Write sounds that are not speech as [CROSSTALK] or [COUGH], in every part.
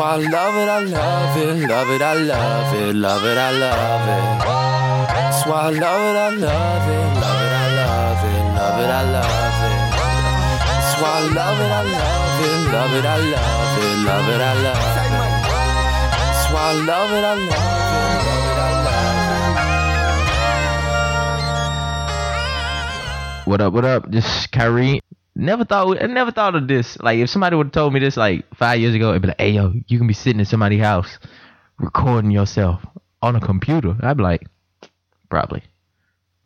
why I love it, I love it, love it, I love it, love it, I love it. That's why I love it, I love it, love it, I love it, love it, I love it. That's why I love it, I love it, love it, I love it, love it, I love it. That's why I love it, I love it. What up? What up? This is Kyrie. Never thought. I never thought of this. Like, if somebody would have told me this like five years ago, it'd be like, "Hey, yo, you can be sitting in somebody's house recording yourself on a computer." I'd be like, "Probably."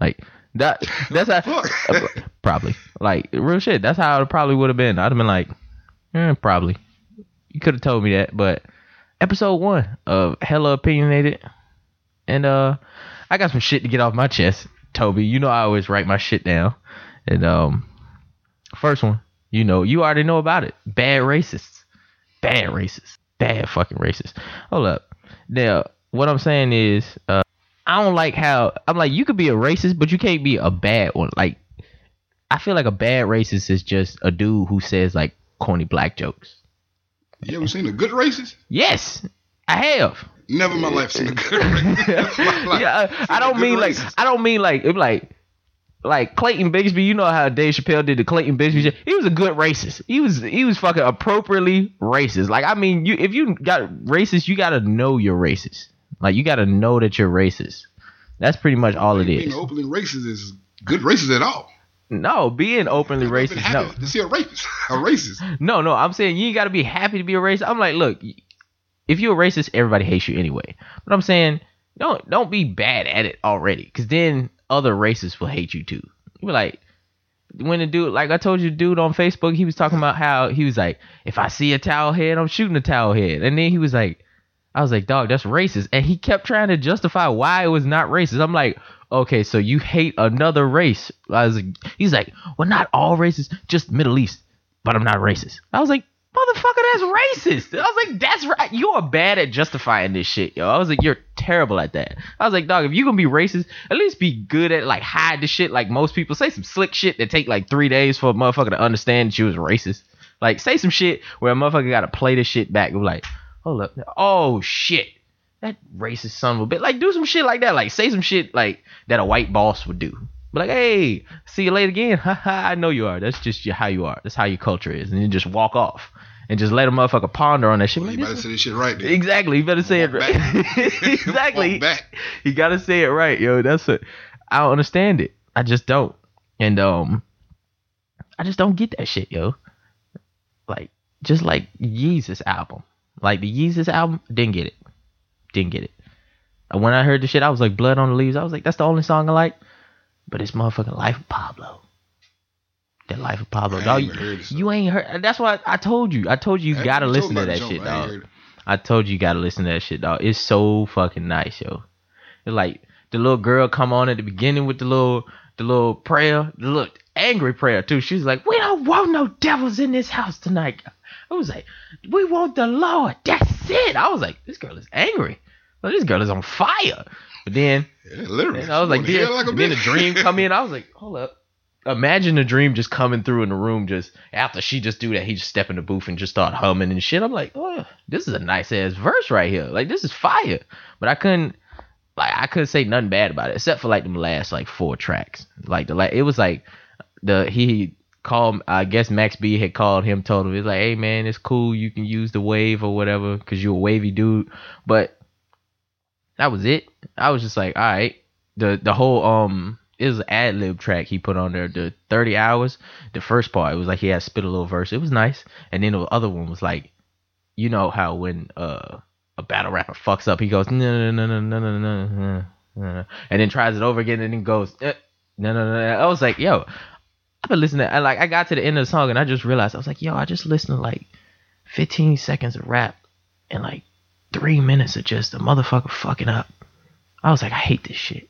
Like that. That's how. [LAUGHS] probably. Like real shit. That's how it probably would have been. I'd have been like, eh, probably. You could have told me that, but episode one of Hella Opinionated, and uh, I got some shit to get off my chest. Toby, you know I always write my shit down, and um. First one, you know, you already know about it. Bad racists. Bad racists. Bad fucking racists. Hold up. Now, what I'm saying is, uh, I don't like how I'm like you could be a racist, but you can't be a bad one. Like, I feel like a bad racist is just a dude who says like corny black jokes. You ever seen a good racist? Yes, I have. Never in my life seen a good racist. [LAUGHS] [LAUGHS] yeah, I, I don't mean like I don't mean like like like Clayton Bigsby, you know how Dave Chappelle did the Clayton Bigsby shit. He was a good racist. He was he was fucking appropriately racist. Like I mean, you if you got racist, you gotta know you're racist. Like you gotta know that you're racist. That's pretty much all it Being is. openly racist is good racist at all. No, being openly racist. No, to see a rapist, [LAUGHS] a racist. no, no. I'm saying you ain't gotta be happy to be a racist. I'm like, look, if you're a racist, everybody hates you anyway. But I'm saying, don't don't be bad at it already, because then other racists will hate you too. Be like, when the dude, like I told you, dude on Facebook, he was talking about how he was like, if I see a towel head, I'm shooting a towel head, and then he was like, I was like, dog, that's racist, and he kept trying to justify why it was not racist. I'm like, okay, so you hate another race? I was like, he's like, well, not all races, just Middle East, but I'm not racist. I was like, motherfucker, that's racist. I was like, that's right. You are bad at justifying this shit, yo. I was like, you're terrible at that. I was like, dog, if you gonna be racist, at least be good at like hide the shit like most people. Say some slick shit that take like three days for a motherfucker to understand that you was racist. Like say some shit where a motherfucker gotta play this shit back. like, hold up, oh shit. That racist son of a bitch. Like, do some shit like that. Like, say some shit like that a white boss would do. Be like, hey, see you later again. [LAUGHS] I know you are. That's just your, how you are. That's how your culture is. And then just walk off and just let a motherfucker ponder on that shit. Well, you better say is- this shit right there. exactly. You better say it right. [LAUGHS] [LAUGHS] exactly. You gotta say it right, yo. That's it. I don't understand it. I just don't. And um, I just don't get that shit, yo. Like, just like Yeezus album. Like the Yeezus album, didn't get it. Didn't get it. When I heard the shit, I was like, Blood on the Leaves. I was like, that's the only song I like. But it's motherfucking Life of Pablo. That Life of Pablo. Dog, even heard it, so- you ain't heard. That's why I told you. I told you you gotta listen to that shit, I dog. heard. I told you you gotta listen to that shit, dog. It's so fucking nice, yo. It's like the little girl come on at the beginning with the little the little prayer, the little angry prayer too. She's like, "We don't want no devils in this house tonight." I was like, "We want the Lord." That's it. I was like, "This girl is angry. Well, this girl is on fire." But then, Yeah, literally. I was like, then, like a then the dream come in. I was like, [LAUGHS] "Hold up." Imagine the dream just coming through in the room just after she just do that. He just step in the booth and just start humming and shit. I'm like, oh, this is a nice ass verse right here. Like this is fire. But I couldn't, like, I couldn't say nothing bad about it except for like them last like four tracks. Like the like it was like the he called. I guess Max B had called him, told him it's like, hey man, it's cool. You can use the wave or whatever because you're a wavy dude. But that was it. I was just like, all right. The the whole um it was an ad lib track he put on there. The thirty hours. The first part it was like he had spit a little verse. It was nice. And then the other one was like, you know how when uh a battle rapper fucks up, he goes no no no no no no no no and then tries it over again and then goes no no no. I was like, yo, I've been listening. I like I got to the end of the song and I just realized I was like, yo, I just listened to like fifteen seconds of rap and like three minutes of just a motherfucker fucking up. I was like, I hate this shit.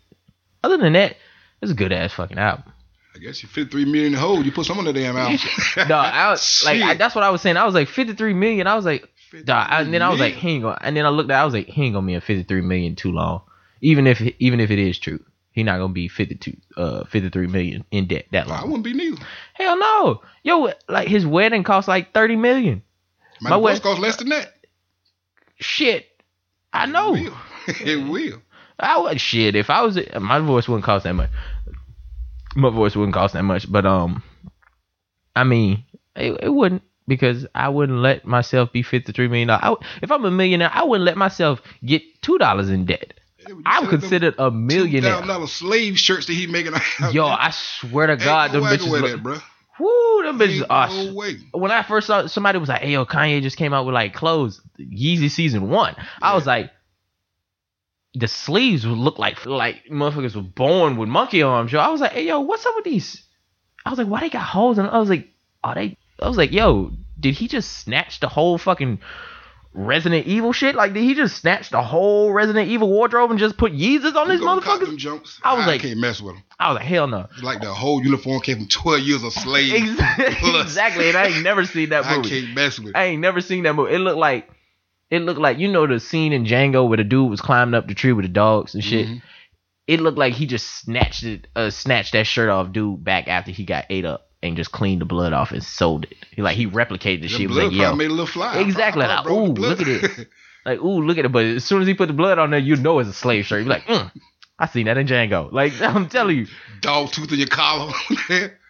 Other than that, it's a good ass fucking album. I guess you fit three million in the hole. You put some on the damn album. [LAUGHS] no, I was like, I, that's what I was saying. I was like, 53 million. I was like, dog, and then I was like, hang on. And then I looked at, I was like, hang on gonna 53 million too long. Even if, even if it is true, he not gonna be 52, uh, 53 million in debt that long. I wouldn't be neither. Hell no, yo, like his wedding cost like 30 million. My, My way- cost less than that. Shit. I know. It will. [LAUGHS] it will. I would shit if I was my voice wouldn't cost that much. My voice wouldn't cost that much, but um, I mean, it, it wouldn't because I wouldn't let myself be fifty three million dollars. If I'm a millionaire, I wouldn't let myself get two dollars in debt. I'm considered a millionaire. Thousand dollar slave shirts that he making. Yo, I swear to God, them bitches. Look, that, bro. Woo, them bitches Ain't are. no way. When I first saw somebody was like, "Hey, yo, Kanye just came out with like clothes, Yeezy season one." I was like, the sleeves would look like like motherfuckers were born with monkey arms. Yo, I was like, "Hey, yo, what's up with these?" I was like, "Why they got holes?" 'em?" I was like, "Are they?" I was like, "Yo, did he just snatch the whole fucking?" Resident Evil shit? Like, did he just snatch the whole Resident Evil wardrobe and just put Yeezys on his motherfuckers? jumps? I was like- I can't mess with them. I was like, hell no. Like the whole uniform came from 12 years of slave. [LAUGHS] Exactly, [LAUGHS] exactly. And I ain't never seen that [LAUGHS] movie. I can't mess with it. I ain't never seen that movie. It looked like it looked like you know the scene in Django where the dude was climbing up the tree with the dogs and shit. Mhm. It looked like he just snatched it, uh, snatched that shirt off dude back after he got ate up and just cleaned the blood off and sold it. He like he replicated the The shit. He was blood like, yo, made a little fly. Exactly, [LAUGHS] like, ooh, look at it. [LAUGHS] like ooh, look at it. But as soon as he put the blood on there, you know it's a slave shirt. You're like, mm, I seen that in Django. Like [LAUGHS] I'm telling you, Dog tooth in your collar.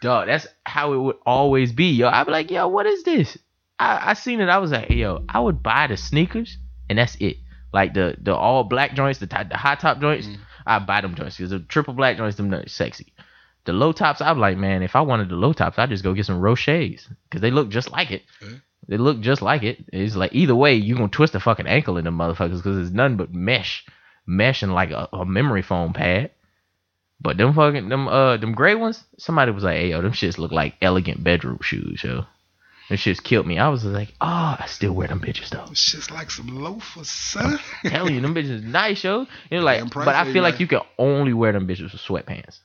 dog, that's how it would always be, yo. I'd be like, yo, what is this? I, I seen it. I was like, yo, I would buy the sneakers, and that's it. Like the the all black joints, the the high top joints, Mhm. I buy them joints because the triple black joints, them not sexy. The low tops, I'm like, man, if I wanted the low tops, I'd just go get some Roshes because they look just like it. Okay. They look just like it. It's like either way, you gonna twist a fucking ankle in them motherfuckers because it's nothing but mesh, mesh and like a, a memory foam pad. But them fucking them uh them gray ones, somebody was like, "Hey yo, them shits look like elegant bedroom shoes, yo." Them shits killed me. I was like, "Oh, I still wear them bitches though." It's just like some loafers, son. telling you, them bitches nice, yo. You know, like, but I feel like you can only wear them bitches with sweatpants.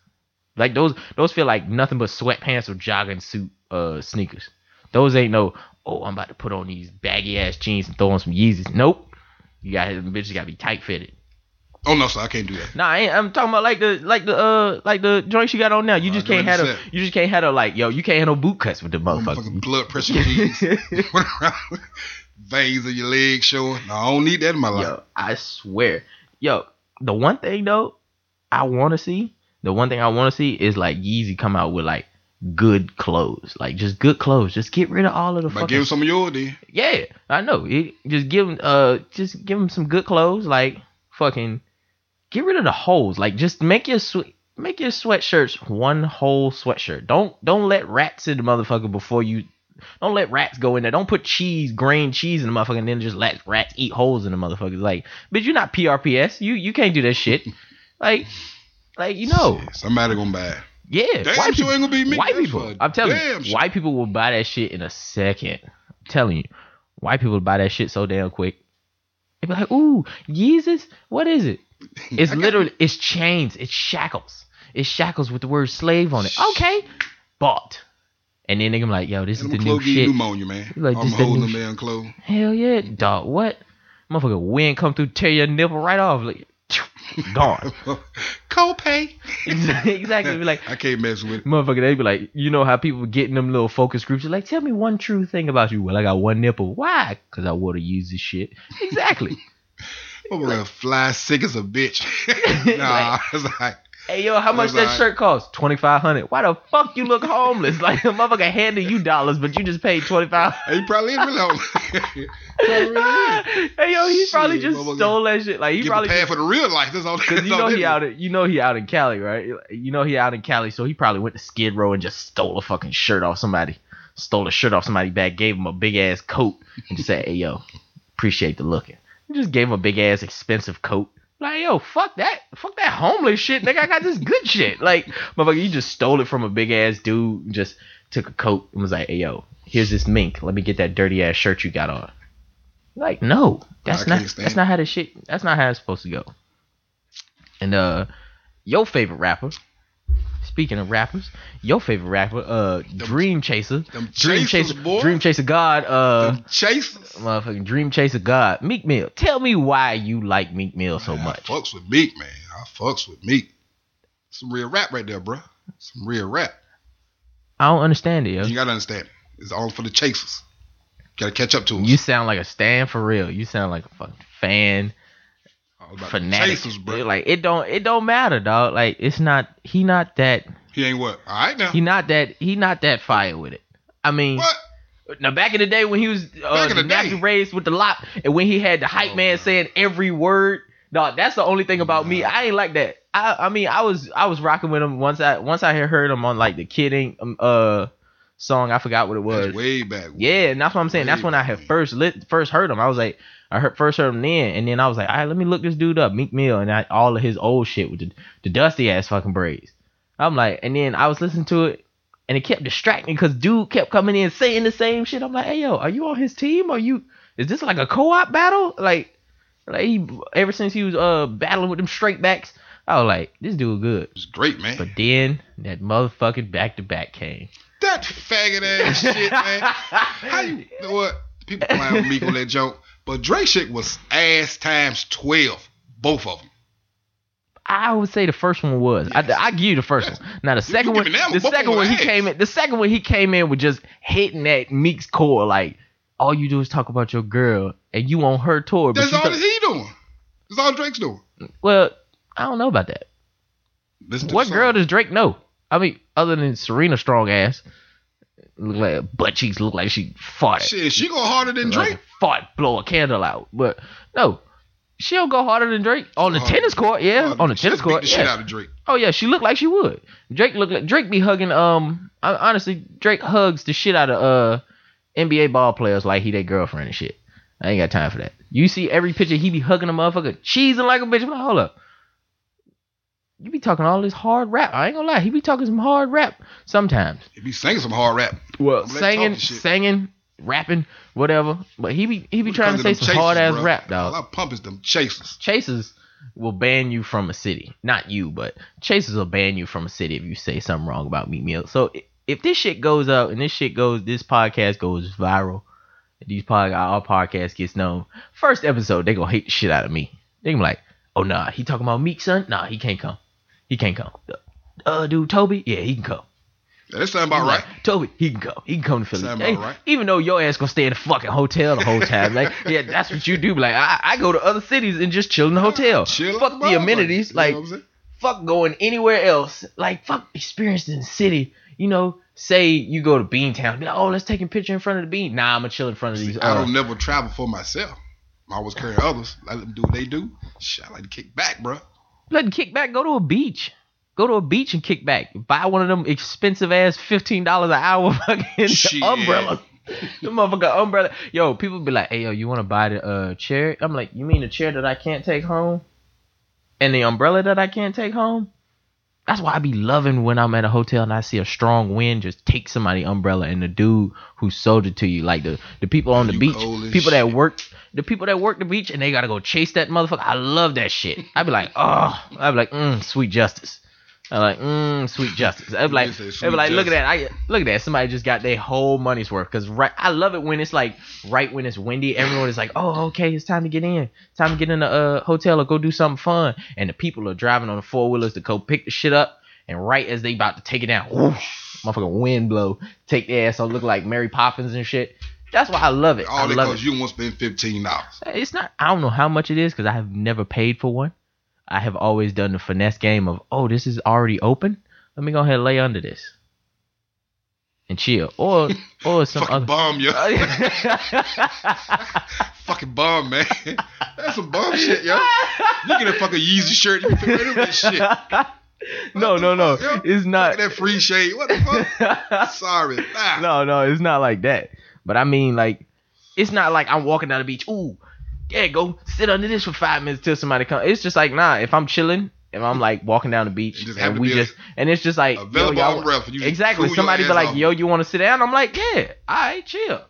Like those, those feel like nothing but sweatpants or jogging suit uh sneakers. Those ain't no. Oh, I'm about to put on these baggy ass jeans and throw on some Yeezys. Nope. You got them bitches got to be tight fitted. Oh no, sir, I can't do that. Nah, I ain't, I'm talking about like the like the uh like the joints you got on now. You just can't have a you just can't have a like yo. You can't have no boot cuts with the motherfucker. blood pressure jeans. [LAUGHS] Veins of your legs showing. No, I don't need that in my life. Yo, I swear. Yo, the one thing though, I want to see. The one thing I want to see is like Yeezy come out with like good clothes, like just good clothes. Just get rid of all of the But fucking. give him some of yours, then. yeah, I know. It, just give him, uh, just give him some good clothes. Like fucking, get rid of the holes. Like just make your swe- make your sweatshirts one whole sweatshirt. Don't don't let rats in the motherfucker before you. Don't let rats go in there. Don't put cheese, grain cheese in the motherfucker, and then just let rats eat holes in the motherfuckers. Like, bitch, you're not PRPS. You you can't do that shit. Like, like you know, Shit, somebody gonna buy it. yeah. Damn white people, ain't gonna be me. white people. I'm telling you, sure. white people will buy that shit in a second. I'm telling you, white people buy that shit so damn quick. They be like, "Ooh, Jesus, what is it?" [LAUGHS] It's literally it's chains, it's shackles, it's shackles with the word slave on it. Okay, bought. And then they gonna be like, "Yo, this is Them the new you shit." pneumonia, man. You like, I'm the holding new them damn clothes. Hell yeah, dog. What? Motherfucker, wind come through, tear your nipple right off, like gone. [LAUGHS] Copay. [LAUGHS] exactly. Be like, I can't mess with it. Motherfucker, they be like, you know how people get in them little focus groups? They're like, tell me one true thing about you. Well, I got one nipple. Why? Because I want to use this shit. Exactly. [LAUGHS] I'm gonna fly sick as a bitch. nah, it's like hey, yo, how much that shirt cost? Twenty five hundred. Why the fuck you look homeless? [LAUGHS] Like a motherfucker handed you dollars, but you just paid twenty five. he probably is [LAUGHS] really hey, yo, he probably just stole that shit. Like he probably prepared for the real life. That's all. Cause you know he out in, you know he out in Cali, right? You know he out in Cali, so he probably went to Skid Row and just stole a fucking shirt off somebody. Stole a shirt off somebody back, gave him a big ass coat, and just said, "Hey yo, appreciate the looking." He just gave him a big ass expensive coat. Like yo, fuck that, fuck that homeless shit, nigga. I got this good shit. Like motherfucker, you just stole it from a big ass dude. Just took a coat and was like, "Hey yo, here's this mink. Let me get that dirty ass shirt you got on." Like no, that's not that's not how the shit. That's not how it's supposed to go. And uh, your favorite rapper. Speaking of rappers, your favorite rapper, uh, Dream Chaser, them Dream Chaser, boy. Dream Chaser God, uh, Them chasers. motherfucking Dream Chaser God, Meek Mill. Tell me why you like Meek Mill so Man, much. I fucks with Meek, man. I fucks with Meek. Some real rap right there, bro. Some real rap. I don't understand it, yo. You gotta understand. It's all for the chasers. Gotta catch up to us. You sound like a stand for real. You sound like a fucking fan them fanatic. Bro. Like it don't it don't matter, dog. Like it's not he not that he ain't what? All right now. he not that he not that fire with it. I mean, what? now back in the day when he was uh, the the raised with the lot, and when he had the hype Oh, man man. saying every word, dog. That's the only thing about me. I ain't like that. I I mean I was I was rocking with him once I once I had heard him on like the kidding um, uh song. I forgot what it was. That's way back. Yeah, and that's what I'm saying. That's when I had first lit, first heard him. I was like, I heard first heard him then, and then I was like, all right, let me look this dude up, Meek Mill, and I, all of his old shit with the, the dusty ass fucking braids. I'm like, and then I was listening to it, and it kept distracting because dude kept coming in saying the same shit. I'm like, hey yo, are you on his team? Are you? Is this like a co-op battle? Like, like he ever since he was uh battling with them straight backs, I was like, this dude good. It's great, man. But then that motherfucking back to back came. that faggot ass shit, man. [LAUGHS] How you, you know what? People clown with me on that joke. But Drake shit was ass times 12. Both of them. I would say the first one was. I, I give you the first Yes. one. Now the second you one, the second one he them came in. The second one he came in with just hitting that Meek's core. Like all you do is talk about your girl, and you on her tour. That's all talk- he doing. That's all Drake's doing. well, I don't know about that. Listen What girl does Drake know? I mean, other than Serena strong ass, look like butt cheeks look like she farted. Shit, she go harder than Like Drake. fart blow a candle out. But no, she don't go harder than Drake on the Harder tennis court. Yeah, on the tennis court. the yeah. shit out of Drake. Oh yeah, she looked like she would. Drake look like Drake be hugging. Um, hon- honestly, Drake hugs the shit out of uh NBA ball players like he their girlfriend and shit. I ain't got time for that. You see every picture he be hugging a motherfucker, cheesing like a bitch. Like, hold up. You be talking all this hard rap. I ain't gonna lie, he be talking some hard rap sometimes. He be singing some hard rap. Well, I'm gonna let singing, singing, rapping, whatever. But he be he be trying to say some hard ass rap, dog. All I pump is them chasers. Chasers will ban you from a city. Not you, but Chasers will ban you from a city if you say something wrong about Meat Meal. So if this shit goes up and this shit goes, this podcast goes viral, these pod, our podcast gets known. First episode, they gonna hate the shit out of me. They gonna be like, oh nah, he talking about Meek son? Nah, he can't come. He can't come. Uh, dude, Toby, yeah, he can come. Yeah, that sound about right. Toby, he can come. He can come to Philly. Sound Hey, about right. Even though your ass gonna stay in the fucking hotel the whole time. Like, [LAUGHS] yeah, that's what you do. Like, I, I go to other cities and just chill in the hotel. Chill fuck the amenities. Like, fuck going anywhere else. Like, fuck experiencing the city. You know, say you go to Beantown. Be like, oh, let's take a picture in front of the bean. Nah, I'm gonna chill in front of these. I Uh, don't never travel for myself. I always carry others. Let them do what they do. Shit, I like to kick back, bro. Let them kick back. Go to a beach. Go to a beach and kick back. Buy one of them expensive ass fifteen dollars an hour [LAUGHS] fucking Shit. umbrellas. the motherfucker umbrella. Yo, people be like, "Hey, yo, you want to buy the uh, chair?" I'm like, "You mean the chair that I can't take home, and the umbrella that I can't take home?" That's why I be loving when I'm at a hotel and I see a strong wind just take somebody umbrella and the dude who sold it to you, like the the people on the You beach, people that shit. work, the people that work the beach and they gotta go chase that motherfucker. I love that shit. I'd be like, oh, I'd be like, mm, sweet justice. I like, mm, sweet justice. I be like, I sweet like, look at that. I look at that. Somebody just got their whole money's worth. Cause right, I love it when it's like right when it's windy. Everyone is like, oh, okay, it's time to get in. Time to get in the uh, hotel or go do something fun. And the people are driving on the four wheelers to go pick the shit up. And right as they about to take it down, whoosh, motherfucking wind blow, take their ass on, look like Mary Poppins and shit. That's why I love it. I All that love because it. you won't spend fifteen dollars. It's not. I don't know how much it is because I have never paid for one. I have always done the finesse game of, oh, this is already open. Let me go ahead and lay under this and chill, or [LAUGHS] or some Fucking other. bomb, yo. Oh, [LAUGHS] fucking bomb, man. That's some bomb shit, yo. You get a fucking Yeezy shirt, you can fit right in that shit. [LAUGHS] no, What no, no. fuck, It's Look not. at that free shade. What the fuck? Sorry. Nah. no, no, it's not like that. But I mean, like, it's not like I'm walking down the beach. Ooh, yeah, go sit under this for five minutes till somebody comes. It's just like, nah. If I'm chilling, if I'm like walking down the beach, and we just, and it's just like, yo, y'all, exactly. Somebody be like, off. yo, you want to sit down? I'm like, yeah, all right, chill.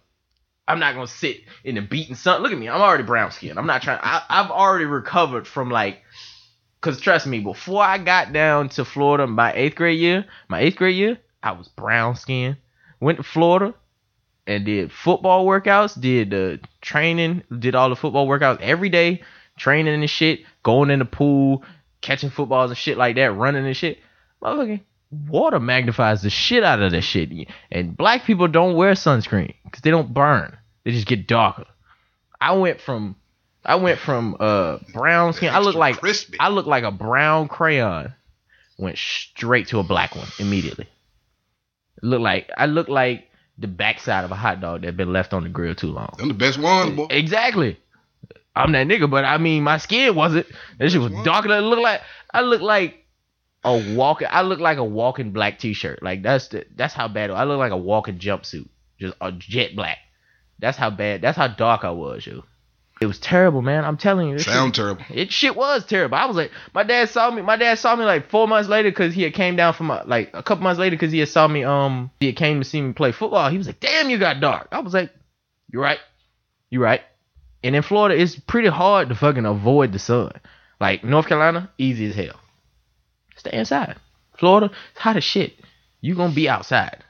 I'm not gonna sit in the beating sun. Look at me, I'm already brown skinned. I'm not trying. I, I've already recovered from like, cause trust me, before I got down to Florida, my eighth grade year, my eighth grade year, I was brown skinned. Went to Florida and did football workouts, did the training, did all the football workouts every day, training and shit, going in the pool, catching footballs and shit like that, running and shit. Motherfucking water magnifies the shit out of that shit. And black people don't wear sunscreen because they don't burn. They just get darker. I went from I went from uh brown skin. I look like crispy. I look like a brown crayon. Went straight to a black one immediately. Look like I look like the backside of a hot dog that been left on the grill too long. I'm the best one, boy. Exactly. I'm that nigga, but I mean my skin wasn't. That shit was darker than it looked like. I look like a walking. I look like a walking black t-shirt. Like that's the, that's how bad. I look like a walking jumpsuit, just a jet black. That's how bad. That's how dark I was, yo. It was terrible, man. I'm telling you. this shit- Sound terrible. it shit was terrible. I was like, my dad saw me. My dad saw me like four months later because he had came down from my, like a couple months later because he had saw me. Um, he had came to see me play football. He was like, "Damn, you got dark." I was like, "You're right, you're right." And in Florida, it's pretty hard to fucking avoid the sun. Like North Carolina, easy as hell. Stay inside. Florida, it's hot as shit. You gonna be outside,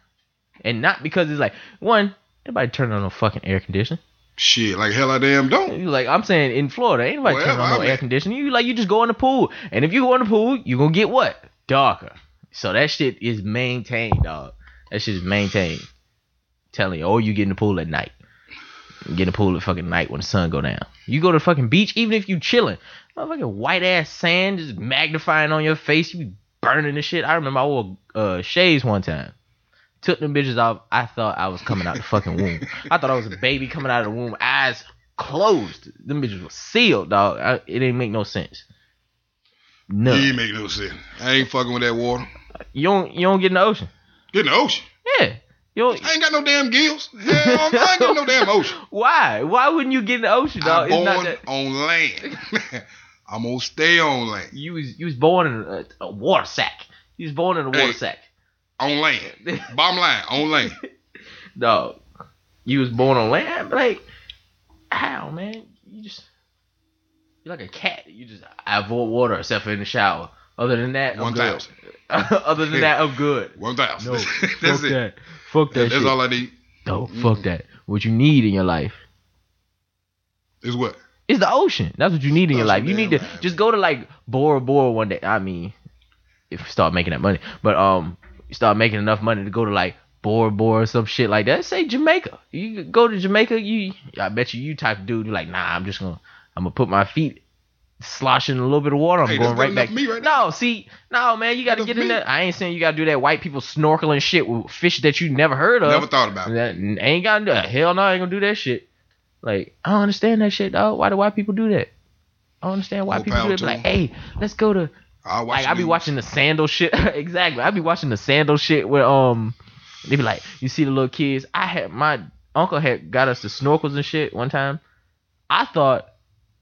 and not because it's like one. Everybody turn on no fucking air conditioning. Shit, like hell I damn don't. You like I'm saying in Florida, ain't nobody turning Wherever on no air conditioning. You like you just go in the pool, and if you go in the pool, you gonna get what darker. So that shit is maintained, dog. That shit is maintained. telling you, or you get in the pool at night. You get in the pool at fucking night when the sun go down. You go to the fucking beach, even if you chilling, motherfucking white ass sand just magnifying on your face. You be burning the shit. I remember I wore uh, shades one time. Took them bitches off. I thought I was coming out the fucking womb. I thought I was a baby coming out of the womb, eyes closed. Them bitches were sealed, dog. I, it didn't make no sense. No, It make no sense. I ain't fucking with that water. you don't you don't get in the ocean. Get in the ocean. Yeah, you. I ain't got no damn gills. Hell, I ain't got no damn ocean. [LAUGHS] Why? Why wouldn't you get in the ocean, dog? I'm It's not born that on land. [LAUGHS] I'm gonna stay on land. you was you was born in a, a water sack. You was born in a water Hey. sack, On land. Bottom line, on land. [LAUGHS] dog. You was born on land. Like how, man? You just you're like a cat. You just I avoid water except for in the shower. Other than that, I'm One good. thousand. [LAUGHS] Other than that, I'm good. [LAUGHS] One thousand. No, That's fuck it. that. Fuck that That's shit. all I need. no, fuck that. What you need in your life Is what? is the ocean. That's what you need in your life. You need to right. just go to like Bora Bora one day. I mean, if you start making that money, but um, you start making enough money to go to like Bora Bora or some shit like that. Say Jamaica. You go to Jamaica. You, I bet you, you type of dude. You're like, nah, I'm just gonna, I'm gonna put my feet. Sloshing a little bit of water, I'm Hey, going right back. me right no, see, no, man, you got to get in me. there. I ain't saying you got to do that white people snorkeling shit with fish that you never heard of. Never thought about. That ain't gotta do Hell no, I ain't gonna do that shit. Like, I don't understand that shit, dog. Why do white people do that? I don't understand why More people do to Be like, hey, let's go to I'll watch like I be watching the sandal shit. [LAUGHS] exactly. I be watching the sandal shit where um they be like, you see the little kids. I had my uncle had got us the snorkels and shit one time. I thought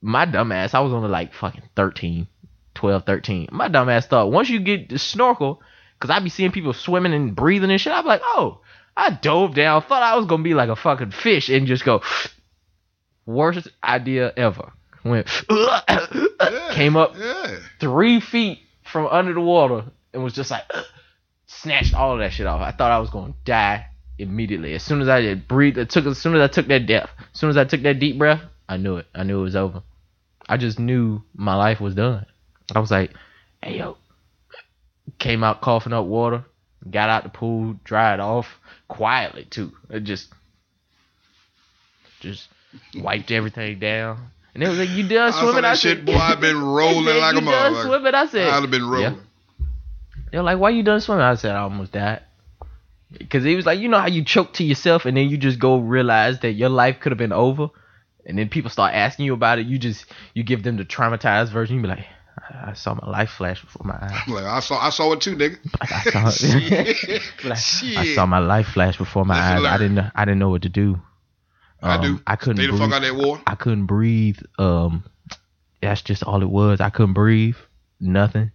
my dumb ass, I was only like fucking 13, 12, 13. My dumb ass thought once you get the snorkel, cause I be seeing people swimming and breathing and shit. I'm like, oh, I dove down, thought I was gonna be like a fucking fish and just go. [SIGHS] Worst idea ever. Went Yeah, [LAUGHS] came up Yeah. three feet from under the water and was just like [CLEARS THROAT] snatched all of that shit off. I thought I was gonna die immediately. As soon as I did breathe, it took as soon as I took that depth, as soon as I took that deep breath, I knew it. I knew it was over. I just knew my life was done. I was like, hey yo. Came out coughing up water, got out the pool, dried off quietly too. It just just wiped everything down. And they was like, You done I swimming? I shit, said, boy. I've been [LAUGHS] rolling said, like a "You done motherfucker. swimming? I said, I'd have been rolling. Yeah. They're like, why you done swimming? I said, I almost died. Because he was like, you know how you choke to yourself and then you just go realize that your life could have been over? And then people start asking you about it. You just, you give them the traumatized version. You be like, I, I saw my life flash before my eyes. I'm like, I saw, I saw it too, nigga. [LAUGHS] Like, I saw it. [LAUGHS] Like, I saw my life flash before my eyes. I didn't, I didn't know what to do. I Um, do. I couldn't Stay the breathe. fuck out that water. I couldn't breathe. Um, that's just all it was. I couldn't breathe. Nothing.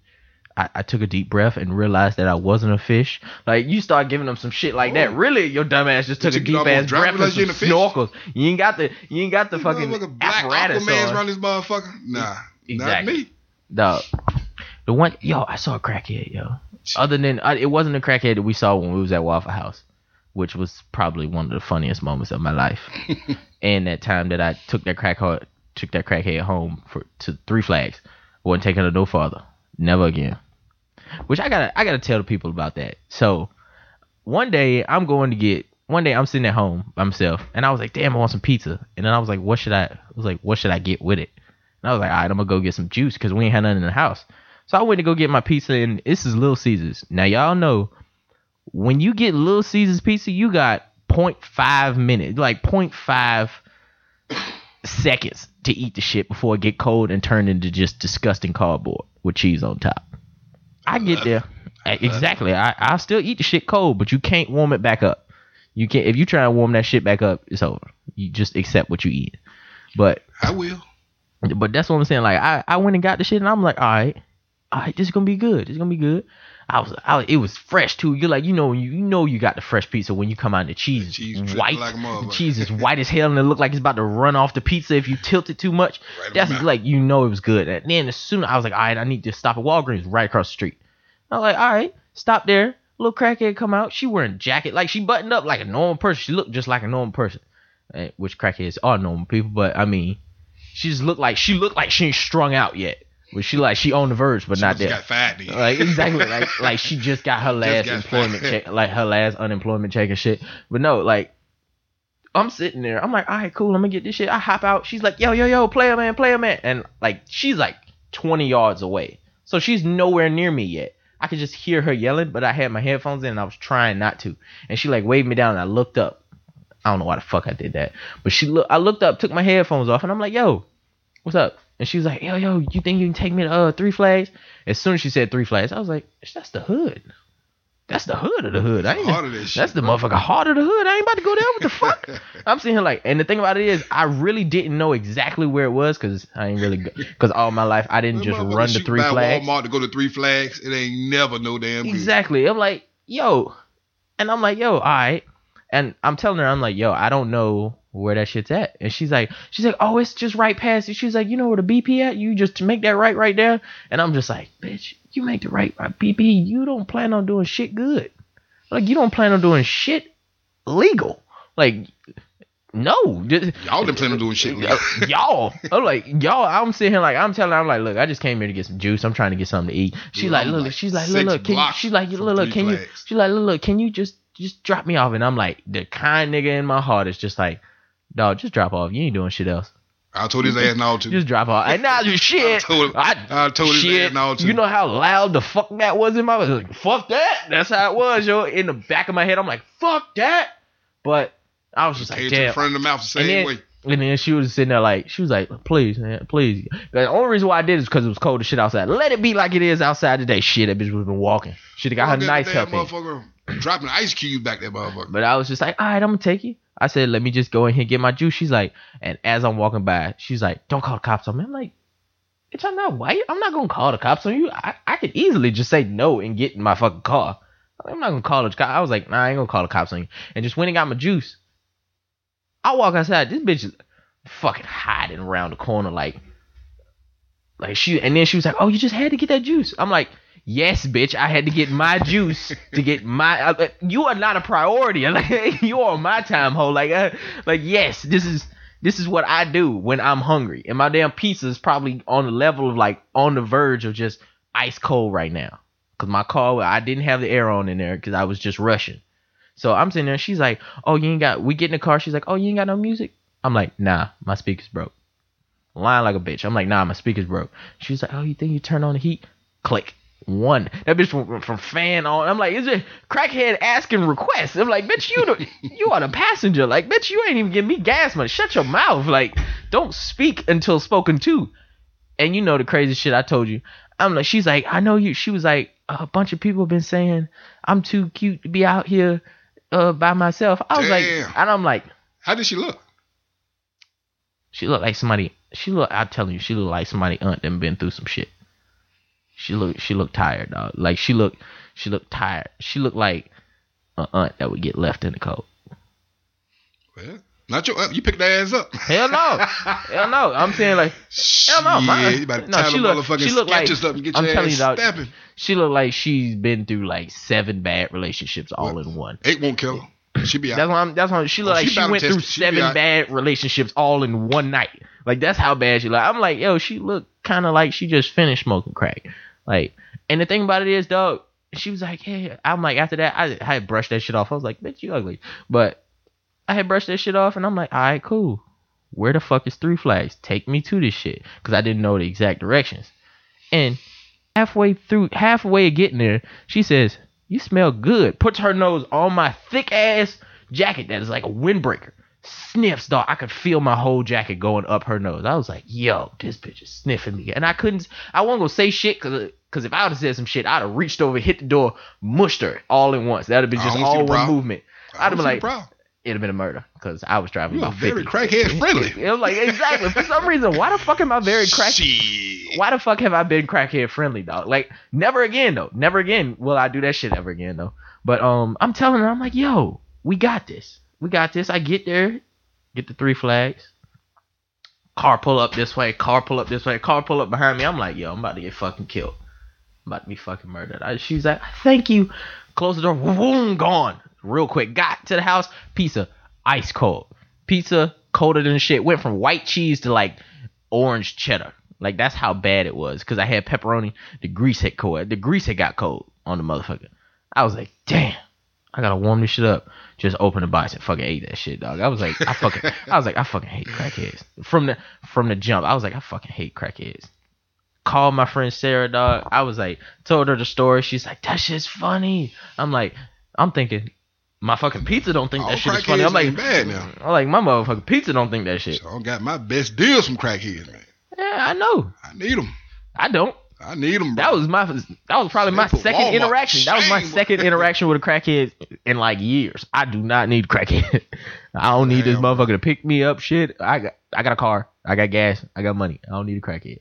I, I took a deep breath and realized that I wasn't a fish. Like you start giving them some shit like that. Oh. Really, your dumb ass just took a deep ass breath and some a snorkels. You ain't got the you ain't got the fucking Motherfucker, black apparatus Aquaman's on. around this motherfucker. Nah, Exactly. not me. Dog. The one yo, I saw a crackhead, yo. Other than uh, it wasn't a crackhead that we saw when we was at Waffle House, which was probably one of the funniest moments of my life. [LAUGHS] and that time that I took that crackhead took that crackhead home for to Three Flags, wasn't taking it no farther, never again. Which I gotta I gotta tell the people about that. So one day I'm going to get one day I'm sitting at home by myself, and I was like, damn, I want some pizza. And then I was like, what should I? I was like, what should I get with it? And I was like, all right, I'm gonna go get some juice because we ain't had nothing in the house. So I went to go get my pizza, and this is Little Caesars. Now y'all know when you get Little Caesars pizza, you got 0.5 minutes, like 0.5 seconds to eat the shit before it get cold and turn into just disgusting cardboard with cheese on top. I get there. [LAUGHS] Exactly. I, I still eat the shit cold, but you can't warm it back up. You can't if you try to warm that shit back up, it's over. You just accept what you eat. But I will. but that's what I'm saying. Like I, I went and got the shit and I'm like, all right, all right, this is gonna be good. This is gonna be good. I was, I, it was fresh too. You're like, you know, you, you know, you got the fresh pizza when you come out. The cheese, is cheese white. like the cheese is [LAUGHS] white as hell, and it looked like it's about to run off the pizza if you tilt it too much. Right That's the like you know it was good. And then as soon as I was like, all right, I need to stop at Walgreens right across the street. I was like, all right, stop there. Little crackhead come out. She wearing a jacket, like she buttoned up like a normal person. She looked just like a normal person, Eh, which crackheads are normal people. But I mean, she just looked like she looked like she ain't strung out yet. But she like she on the verge, but She not there. got fired then. Like [LAUGHS] exactly, like like she just got her last got employment fired. check, like her last unemployment check and shit. But no, like I'm sitting there, I'm like, all right, cool, I'm gonna get this shit. I hop out. She's like, yo, yo, yo, player man, player man, and like she's like 20 yards away, so she's nowhere near me yet. I could just hear her yelling, but I had my headphones in and I was trying not to. And she like waved me down and I looked up. I don't know why the fuck I did that, but she look. I looked up, took my headphones off, and I'm like, yo, what's up? And she was like, yo, yo, you think you can take me to uh Three Flags? As soon as she said Three Flags, I was like, that's the hood. That's the hood of the hood. I ain't, Heart of that shit, that's the bro. motherfucker heart of the hood. I ain't about to go there. What the [LAUGHS] fuck? I'm sitting here like, and the thing about it is, I really didn't know exactly where it was because I ain't really, because all my life I didn't just run to Three Flags. Walmart to go to Three Flags. It ain't never no damn good. Exactly. I'm like, yo, and I'm like, yo, all right. And I'm telling her, I'm like, yo, I don't know where that shit's at. And she's like, she's like, oh, it's just right past it. She's like, you know where the BP at? You just make that right right there. And I'm just like, bitch, you make the right right BP. You don't plan on doing shit good. Like you don't plan on doing shit legal. Like, no. Just- Y'all didn't plan on doing shit. uh, [LAUGHS] y'all. I'm like, y'all. I'm sitting here like I'm telling her, I'm like, look, I just came here to get some juice. I'm trying to get something to eat. She's Dude, like, look, like she's like, look, look, can you, she's like, look, look, can you, she's like, look, look, can you just just drop me off? And I'm like, the kind nigga in my heart is just like, dog, just drop off. You ain't doing shit else. I told his ass no to. Just drop off. And now [LAUGHS] you shit. I told- I told his shit. ass no, too. You know how loud the fuck that was in my was like, fuck that. That's how it was, yo. In the back of my head, I'm like, fuck that. But I was just like, to the front of the mouth the same And then, way. and then she was sitting there like, she was like, please, man, please. The only reason why I did is because it was cold as shit outside. Let it be like it is outside today. Shit, that bitch was been walking. Should have got her nice damn help dropping ice cube back there, motherfucker. But I was just like, all right, I'm gonna take you. I said, let me just go in here and get my juice. She's like, and as I'm walking by, she's like, don't call the cops on me. I'm like, bitch, I'm not white. I'm not gonna call the cops on you. I, I could easily just say no and get in my fucking car. I'm not gonna call the cops. I was like, nah, I ain't gonna call the cops on you. And just went and got my juice. I walk outside. This bitch is fucking hiding around the corner, like, like she. And then she was like, oh, you just had to get that juice. I'm like. Yes, bitch. I had to get my juice to get my. Uh, you are not a priority. [LAUGHS] Like you are my time hole. Like, uh, like yes, this is this is what I do when I'm hungry, and my damn pizza is probably on the level of like on the verge of just ice cold right now. Cause my car, I didn't have the air on in there because I was just rushing. So I'm sitting there. She's like, "Oh, you ain't got." We get in the car. She's like, "Oh, you ain't got no music." I'm like, "Nah, my speaker's broke." Lying like a bitch. I'm like, "Nah, my speaker's broke." She's like, "Oh, you think you turn on the heat?" Click. One. That bitch from, from fan on. I'm like, is it crackhead asking requests? I'm like, bitch, you the, [LAUGHS] you are the passenger. Like, bitch, you ain't even give me gas money. Shut your mouth. Like, don't speak until spoken to. And you know the crazy shit I told you. I'm like, she's like, I know you. She was like, a bunch of people have been saying I'm too cute to be out here uh, by myself. I was like, and I'm like, How did she look? she looked like somebody. She look. I'm telling you, she looked like somebody aunt that been through some shit. She looked. She looked tired, dog. Like she looked. She looked tired. She looked like an aunt that would get left in the cold. Well, not your. aunt. You picked that ass up. Hell no. Hell no. I'm saying like hell no. My, Yeah, you better no, tie she look. motherfucking She look like. up and get I'm your telling ass you, dog. stepping. She looked like she's been through like seven bad relationships all in one. Eight won't kill her. [CLEARS THROAT] She be out. That's why I'm. That's why she looked Oh, like she she, went through. She seven bad relationships all in one night. Like that's how bad she look. I'm like, yo, she looked kind of like she just finished smoking crack. Like, and the thing about it is, dog, she was like, hey, I'm like, after that, I, I had brushed that shit off. I was like, bitch, you ugly. But I had brushed that shit off, and I'm like, all right, cool. Where the fuck is Three Flags? Take me to this shit, cause I didn't know the exact directions. And halfway through, halfway getting there, she says, "You smell good." Puts her nose on my thick ass jacket that is like a windbreaker. Sniffs, dog. I could feel my whole jacket going up her nose. I was like, "Yo, this bitch is sniffing me," and I couldn't. I wasn't gonna say shit, cause. Cause if I would have said some shit, I'd have reached over, hit the door, mushed her all at once. That'd have been just all one movement. I'd have been like. It'd have been a murder because I was driving You are very 50. crackhead [LAUGHS] friendly. It was like exactly for some reason. Why the fuck am I very crack? Shit. Why the fuck have I been crackhead friendly, dog? Like never again though. Never again will I do that shit ever again though. But um, I'm telling her, I'm like, yo, we got this. We got this. I get there, get the three flags. Car pull up this way. Car pull up this way. Car pull up behind me. I'm like, yo, I'm about to get fucking killed. I'm about to be fucking murdered. I, she's like, thank you. Close the door. Boom, gone. Real quick. Got to the house. Pizza, ice cold. Pizza colder than shit. Went from white cheese to like orange cheddar. Like that's how bad it was. Cause I had pepperoni. The grease had cold. The grease had got cold on the motherfucker. I was like, damn. I gotta warm this shit up. Just open the box and fucking ate that shit, dog. I was like, I fucking, I was like, I fucking hate crackheads from the from the jump. I was like, I fucking hate crackheads. Called my friend Sarah, dog. I was like, told her the story. She's like, that shit's funny. I'm like, I'm thinking, my fucking pizza don't think All that shit is funny. I'm like, bad now. I'm like, my motherfucking pizza don't think that shit. So I got my best deals from crackheads, man. Yeah, I know. I need them. I don't. I need them, bro. That was my that was probably my second Walmart interaction. That was my shame. second [LAUGHS] interaction with a crackhead in like years. I do not need crackhead. [LAUGHS] I don't need this motherfucker to pick me up. Shit, I got I got a car. I got gas. I got money. I don't need a crackhead.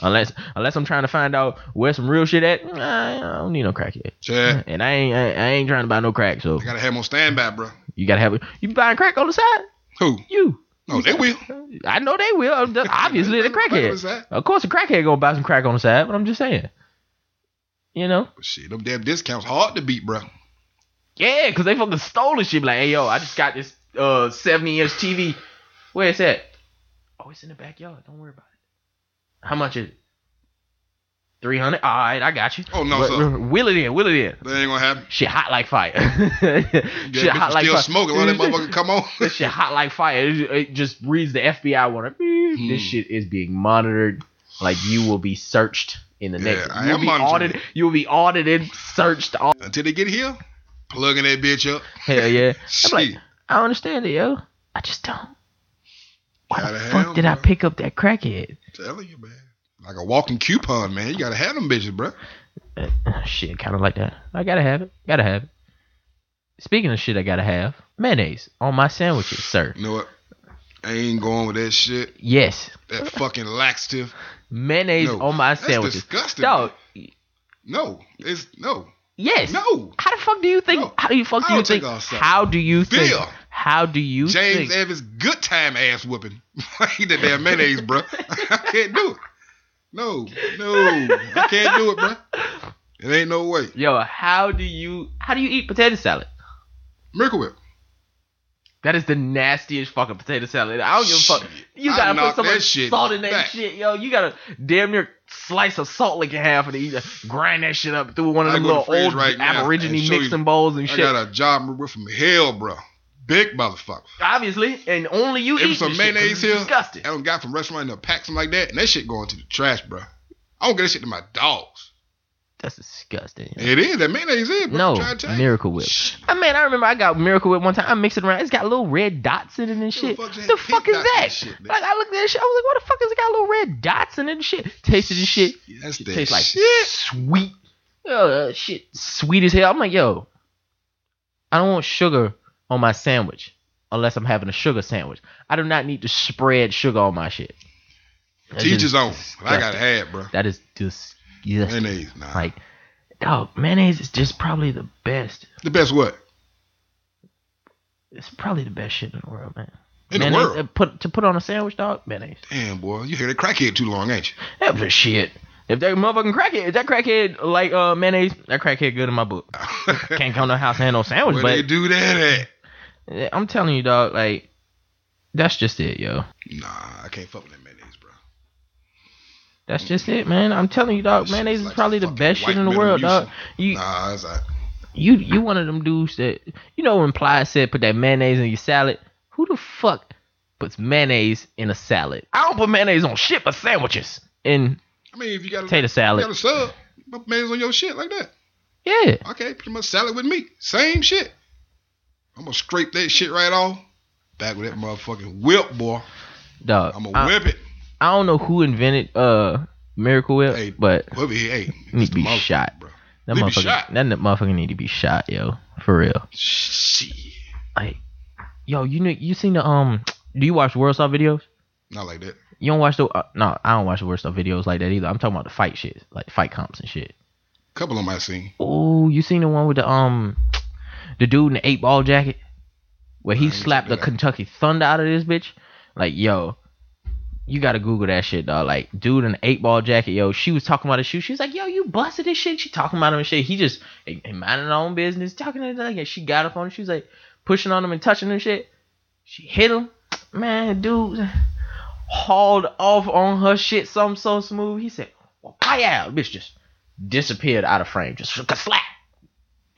Unless unless I'm trying to find out where some real shit at, I don't need no crackhead. Yeah. And I ain't I, I ain't trying to buy no crack. So I gotta have on standby, bro. you gotta have it. You buying crack on the side? Who? You. No, they will. I know they will. [LAUGHS] Obviously, the Crack crackhead. Of course, a crackhead gonna buy some crack on the side. But I'm just saying. You know. But shit, them damn discounts hard to beat, bro. Yeah, because they fucking stole the shit. Like, hey, yo, I just got this uh 70 inch TV. Where is that? Oh, it's in the backyard. Don't worry about it. How much is it? 300? All right, I got you. Oh, no, sir. Wheel it in, wheel it in. That ain't gonna happen. Shit hot like fire. [LAUGHS] Shit hot like still fire. smoking. Let that [LAUGHS] motherfucker come on. This shit hot like fire. It, it just reads the FBI warning. Hmm. This shit is being monitored. Like you will be searched in the Yeah, next. I You will am be audited. it. You will be audited, searched. All Until they get here, plugging that bitch up. hell yeah. [LAUGHS] I'm like, I understand it, yo. I just don't. Why Gotta the fuck did I pick up that crackhead? Telling you, man. Like a walking coupon, man. You gotta have them bitches, bro. Uh, shit, kind of like that. I gotta have it. Gotta have it. Speaking of shit, I gotta have mayonnaise on my sandwiches, sir. You know what? I ain't going with that shit. Yes, That fucking laxative. mayonnaise No, on my that's sandwiches. disgusting, Dog, No, it's no, yes. no. How the fuck do you think? No, how do you fuck do you think? How do you think? How do you James think? Evans, good time ass whooping. [LAUGHS] Eat that damn mayonnaise, bro. [LAUGHS] I can't do it. No, no, I can't do it, bro. It ain't no way. Yo, how do you how do you eat potato salad? Miracle Whip. That is the nastiest fucking potato salad. I don't give a fuck. You gotta put so much salt in that back. shit, yo. You gotta damn near slice of salt lick in half and eat grind that shit up through one of them little old right now Aborigine show you- mixing bowls and I shit. I got a job from hell, bro. Big motherfucker. Obviously, and only you If eat some shit, mayonnaise it's here, Disgusting. I don't got from restaurant in a pack something like that, and that shit going to the trash, bro. I don't get that shit to my dogs. That's disgusting. It is that mayonnaise is, bro. No, I'm trying to. Miracle Whip. Shh. I mean, I remember I got Miracle Whip one time. I mixed it around. It's got little red dots in it and shit. fuck the fuck is that? shit, like I looked at that shit. I was like, what the fuck is it got little red dots in it and shit? Tasted the shit. That's It that tastes like shit. sweet. Uh, shit, sweet as hell. I'm like, yo, I don't want sugar on my sandwich unless I'm having a sugar sandwich. I do not need to spread sugar on my shit. That's Teach just his own. I gotta have, bro. That is disgusting. Mayonnaise, nah. Like, dog, mayonnaise is just probably the best. the best what? It's probably the best shit in the world, man. In the world? uh, Put to put on a sandwich, dog. Mayonnaise. Damn, boy, you hear that crackhead too long, ain't you? That was shit. If that motherfucking crackhead, if that crackhead like uh mayonnaise, that crackhead good in my book. [LAUGHS] Can't count no house and no sandwich, Where they do that Yeah, I'm telling you, dog, like that's just it, yo. Nah, I can't fuck with that mayonnaise, bro. That's just it, man. I'm telling you, dog. That Mayonnaise is like probably the best shit in the world, dog. You, Nah, it's like, You you one of them dudes that you know when Ply said put that mayonnaise in your salad. Who the fuck puts mayonnaise in a salad? I don't put mayonnaise on shit but sandwiches and I mean, if you got a, potato salad, you got a sub, put mayonnaise on your shit like that. Yeah, Okay, pretty much salad with meat. Same shit. I'm gonna scrape that shit right off. Back with that motherfucking whip, boy. dog. I'm gonna I, whip it. I don't know who invented uh Miracle Whip, Hey, but Whip it, hey. Need to be mother- shot. bro. that Need motherfucker, shot. that motherfucker need to be shot, yo, for real. Shit. Like, yo, you know, you seen the um? Do you watch World Star videos? Not like that. You don't watch the uh, no, I don't watch the World Star videos like that either. I'm talking about the fight shit, like fight comps and shit. Couple of them I seen. Oh, you seen the one with the um, the dude in the eight ball jacket, where he slapped the check that out. Kentucky Thunder out of this bitch? Like, yo, you gotta Google that shit, dog. Like, dude in the eight ball jacket, yo, she was talking about his shoe. She was like, yo, you busted this shit. She talking about him and shit. He just he, minding her own business, talking to. And she got up on him. She was like pushing on him and touching him and shit. She hit him. Man, dude hauled off on her shit something so smooth. He said, well, out? Bitch just disappeared out of frame. Just a slap.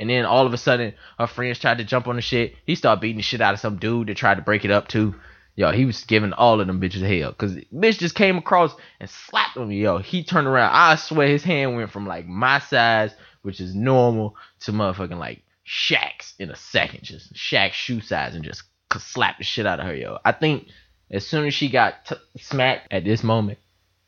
And then all of a sudden, her friends tried to jump on the shit. He started beating the shit out of some dude that tried to break it up too. Yo, he was giving all of them bitches hell. Cause bitch just came across and slapped him. Yo, he turned around. I swear his hand went from like my size, which is normal, to motherfucking like Shaq's in a second. Just Shaq's shoe size and just slapped the shit out of her. Yo, I think as soon as she got t- smacked at this moment,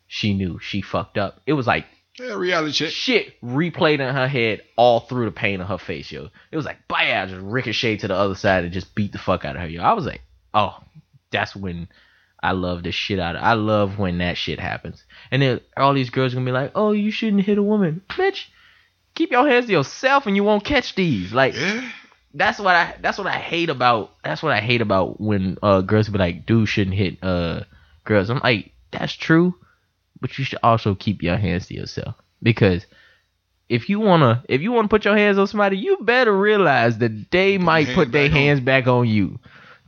she knew she fucked up. It was like Yeah, reality check. shit replayed in her head all through the pain of her face, yo. It was like, bam, just ricochet to the other side and just beat the fuck out of her, yo. I was like, oh, that's when I love the shit out of I love when that shit happens. And then all these girls gonna be like, oh, you shouldn't hit a woman. Bitch, keep your hands to yourself and you won't catch these. Like, Yeah. that's what I that's what I hate about that's what I hate about when uh girls be like dude shouldn't hit uh girls. I'm like that's true, but you should also keep your hands to yourself because if you wanna if you wanna put your hands on somebody, you better realize that they might put their on. hands back on you.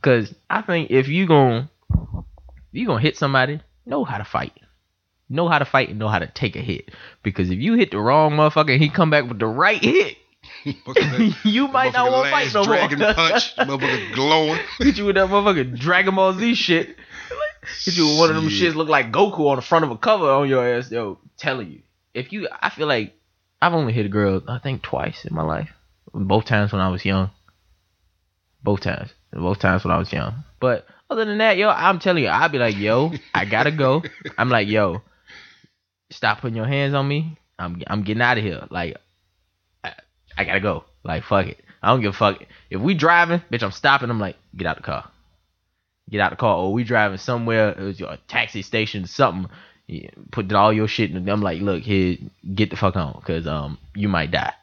Cause I think if you gon' you gonna hit somebody, know how to fight. Know how to fight and know how to take a hit. Because if you hit the wrong motherfucker and he come back with the right hit, [LAUGHS] you might not want to fight no more. dragon punch. Motherfucker [LAUGHS] glowing. Hit you with that motherfucker Dragon Ball Z shit. [LAUGHS] Hit you one of them shits look like Goku on the front of a cover on your ass. Yo, telling you. If you, I feel like I've only hit a girl, I think twice in my life. Both times when I was young. Both times. Both times when I was young. But other than that, yo, I'm telling you, I'll be like, yo, I gotta go. [LAUGHS] I'm like, yo, stop putting your hands on me. I'm I'm getting out of here. Like, I, I gotta go. Like, fuck it. I don't give a fuck. If we driving, bitch, I'm stopping. I'm like, get out the car. Get out of the car. Or we driving somewhere, it was your taxi station, something. Yeah, put all your shit in. I'm like, look, here, get the fuck on, cause um, you might die.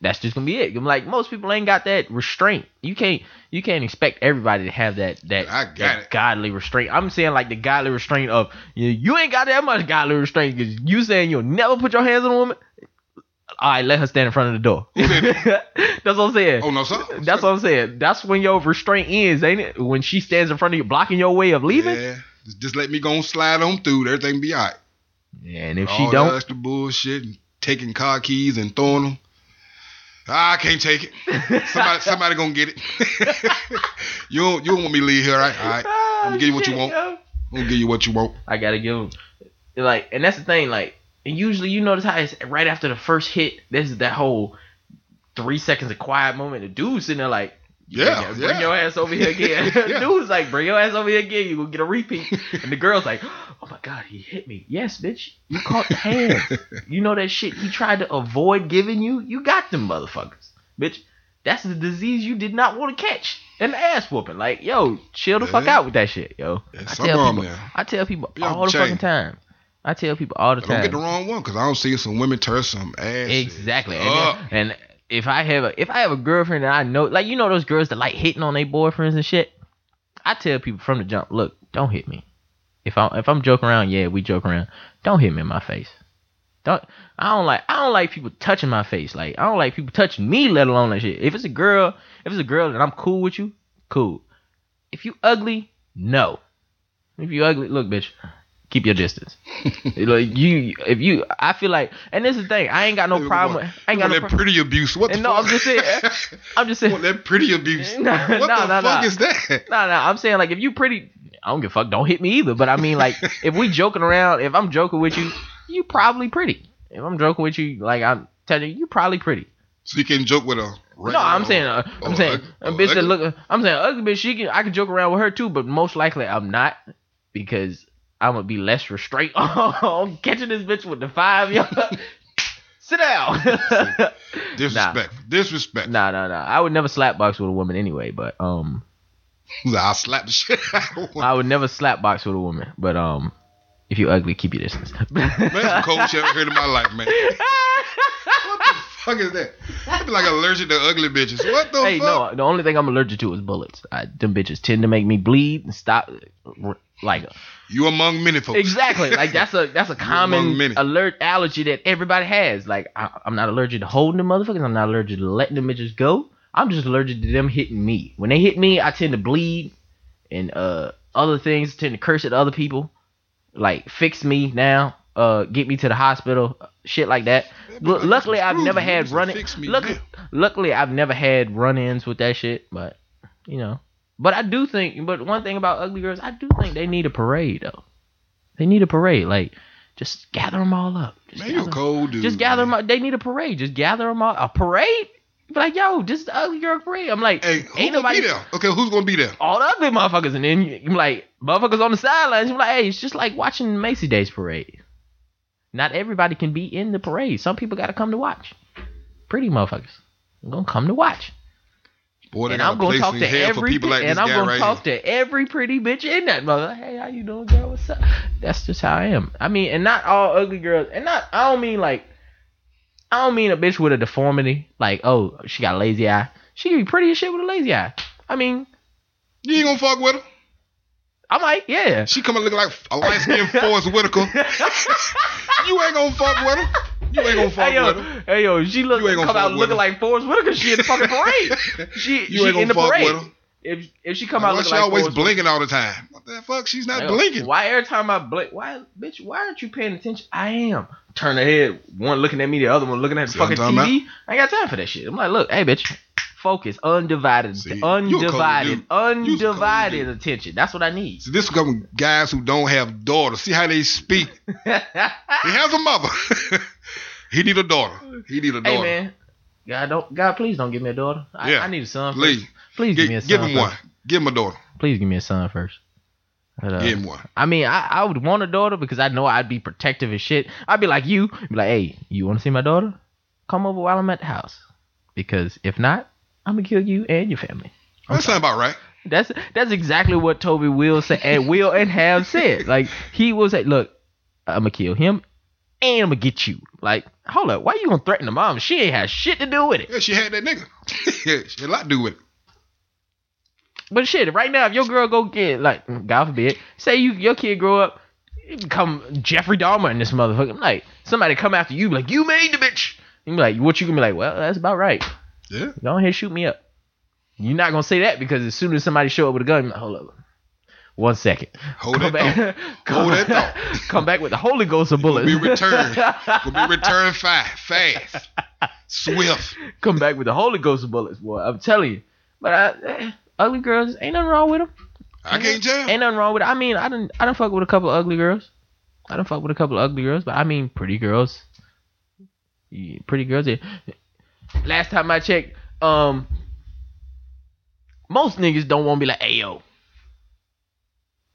That's just gonna be it. I'm like, most people ain't got that restraint. You can't, you can't expect everybody to have that that, I got that it. godly restraint. I'm saying like the godly restraint of you, you ain't got that much godly restraint because you saying you'll never put your hands on a woman. All right, let her stand in front of the door. [LAUGHS] That's what I'm saying. Oh no, sir. That's what I'm saying. That's when your restraint ends, ain't it? When she stands in front of you, blocking your way of leaving. Yeah. Just, let me go and slide on through. Everything be alright. Yeah, and if All she don't, extra bullshit, and taking car keys and throwing them. Ah, I can't take it. [LAUGHS] Somebody, somebody gonna get it. [LAUGHS] you don't, you don't want me to leave here, right? All right. I'm gonna give you what you Ah, want. yo. I'm gonna give you what you want. I gotta give Them. like, and that's the thing. Like, and usually you notice how it's right after the first hit. This is that whole three seconds of quiet moment. The dude's sitting there like, Yeah, bring, yeah. your ass over here again. [LAUGHS] [LAUGHS] Yeah. Dude's like, bring your ass over here again. You gonna get a repeat. [LAUGHS] and the girl's like, oh my god, he hit me. Yes, bitch, you caught the hand. you know that shit he tried to avoid giving you. You got them motherfuckers, bitch. That's the disease you did not want to catch. An ass whooping. Like, yo, chill the fuck out with that shit, yo. Yeah, I tell people. I tell people all the the fucking time. I tell people all the time. Don't get the wrong one, cause I don't see some women tear some ass. Exactly. And, uh, and if I have a if I have a girlfriend that I know, like you know those girls that like hitting on their boyfriends and shit, I tell people from the jump, look, don't hit me. If I if I'm joking around, yeah, we joke around. Don't hit me in my face. Don't I don't like I don't like people touching my face. Like I don't like people touching me, let alone that shit. If it's a girl, if it's a girl that I'm cool with you, cool. If you ugly, no. If you ugly, look, bitch, keep your distance. [LAUGHS] like you, if you, I feel like, and this is the thing, I ain't got no problem. With, I ain't got no. that Pro- pretty abuse. What the no, fuck? I'm just saying. I'm just saying. want that pretty abuse. [LAUGHS] Nah, what nah, the nah, fuck nah. is that? [LAUGHS] No, no, I'm saying like if you pretty, I don't give a fuck. Don't hit me either. But I mean like if we joking around, if I'm joking with you, you probably pretty. If I'm joking with you, like I'm telling you, you probably pretty. So you can joke with a. No, I'm saying, uh, I'm or saying ug- a bitch that look, I'm saying ugly bitch. She can, I can joke around with her too, but most likely I'm not because I'm gonna be less restraint on [LAUGHS] catching this bitch with the five. Yo, [LAUGHS] sit down. [LAUGHS] disrespect. Disrespect. Nah, nah, nah. I would never slap box with a woman anyway, but um. I'll slap the shit out of one. I would never slap box with a woman, but um, if you ugly, keep your distance. Man, that's cold shit I've heard in my life, man. What the fuck is that? I'd be like allergic to ugly bitches. What the hey, fuck? no, the only thing I'm allergic to is bullets. I, them bitches tend to make me bleed and stop. Like You among many folks. exactly, like that's a that's a [LAUGHS] common alert allergy that everybody has. Like I, I'm not allergic to holding the motherfuckers. I'm not allergic to letting them bitches go. I'm just allergic to them hitting me. When they hit me, I tend to bleed, and uh, other things tend to curse at other people. Like fix me now, uh, get me to the hospital, shit like that. Like luckily, I've never had Just running. fix me Luck- now. luckily, I've never had run-ins with that shit. But you know, but I do think. But one thing about ugly girls, I do think they need a parade though. They need a parade. Like, just gather them all up. Just Man, gather- cold dude. just gather man. them. Up. They need a parade. Just gather them all. A parade? Be like, yo, just the ugly girl parade. I'm like, Hey, ain't nobody be there? Okay, who's gonna be there? all the ugly motherfuckers, and then you like motherfuckers on the sidelines. You're like, hey, it's just like watching Macy Days parade. Not everybody can be in the parade. Some people got to come to watch. Pretty motherfuckers. I'm gonna come to watch, Boy, and I'm gonna talk to every like and I'm gonna right talk here. to every pretty bitch in that mother. Hey, how you doing, girl? What's up? That's just how I am. I mean, and not all ugly girls, and not I don't mean like I don't mean a bitch with a deformity, like oh she got a lazy eye. She can be pretty as shit with a lazy eye. I mean, You ain't gonna fuck with her. I might, yeah. She coming looking like a light skinned [LAUGHS] Forest Whitaker. [LAUGHS] you ain't gonna fuck with her. You ain't gonna fuck Hey yo, with her. hey yo, she look You ain't gonna come out looking her. like Forest Whitaker. She in the fucking parade. [LAUGHS] She You she in the parade. If if she come Why out she looking like always Forest blinking all the time? What the fuck? She's not Whitaker, blinking. Why every time I blink? Why bitch? Why aren't you paying attention? I am. Turn her head, one looking at me, the other one looking at the See fucking TV. I ain't got time for that shit. I'm like, look, hey bitch, focus, undivided, See, you a cold undivided, dude. You a cold undivided attention. That's what I need. So this come guys who don't have daughters. See how they speak. [LAUGHS] He has a mother. [LAUGHS] he need a daughter. He need a daughter. hey man, God don't, God please don't give me a daughter. I, Yeah, I need a son. please. First. Please give me a son. give him first. one. Give him a daughter. Please give me a son first. But, uh, Give him one. I mean, I, I would want a daughter because I know I'd be protective as shit. I'd be like you, be like, hey, you want to see my daughter? Come over while I'm at the house. Because if not, I'm gonna kill you and your family. That sound about right. That's that's exactly what Toby will say and will and have said. Like he will say, look, I'm gonna kill him and I'm gonna get you. Like, hold up, why you gonna threaten the mom? She ain't had shit to do with it. Yeah, she had that nigga. yeah, [LAUGHS] she had a lot to do with it. But shit, right now, if your girl go get like, God forbid, say you your kid grow up, you become Jeffrey Dahmer in this motherfucker. I'm like somebody come after you, be like you made the bitch. You be like, what you gonna be like? Well, that's about right. Yeah. Go ahead, shoot me up. You're not gonna say that because as soon as somebody show up with a gun, like, hold up, one second. Hold come that back, [LAUGHS] Hold that thought. [LAUGHS] come back with the Holy Ghost of bullets. Be returned. Will be returned fast, fast, swift. come back with the Holy Ghost of bullets, boy. I'm telling you. But I, eh, ugly girls, ain't nothing wrong with them. I can't tell. Ain't nothing wrong with it. I mean, I didn't I didn't fuck with a couple ugly girls. I don't fuck with a couple of ugly girls, but I mean pretty girls. Yeah, pretty girls. yeah. Last time I checked, um most niggas don't want to be like, hey yo.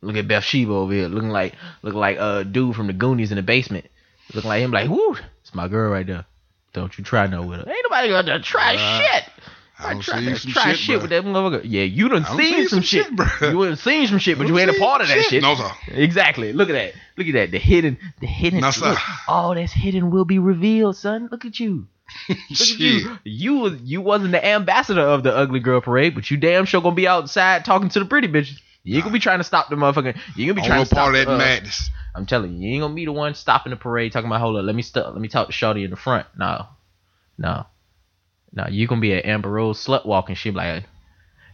Look at Beth Sheba over here, looking like looking like a uh, dude from the Goonies in the basement. Looking like him like, whoo, it's my girl right there. Don't you try no with her. Ain't nobody gonna try Uh, shit. I don't try, see some try shit, shit bruh. with that motherfucker. Yeah, you done seen, seen some, some shit. shit, bruh. You done seen some shit, but you ain't a part of that shit. No, sir. Exactly. Look at that. Look at that. The hidden, the hidden. No, sir. look, all that's hidden will be revealed, son. Look at you. [LAUGHS] Look at you. You was you wasn't the ambassador of the ugly girl parade, but you damn sure gonna be outside talking to the pretty bitches. You ain't gonna be trying to stop the motherfucker. You ain't gonna be trying to stop part of that the, uh, madness. I'm telling you, you ain't gonna be the one stopping the parade talking about hold up, let me stop let me talk to Shorty in the front. No. No. No, you gonna be at Amber Rose slut walking shit like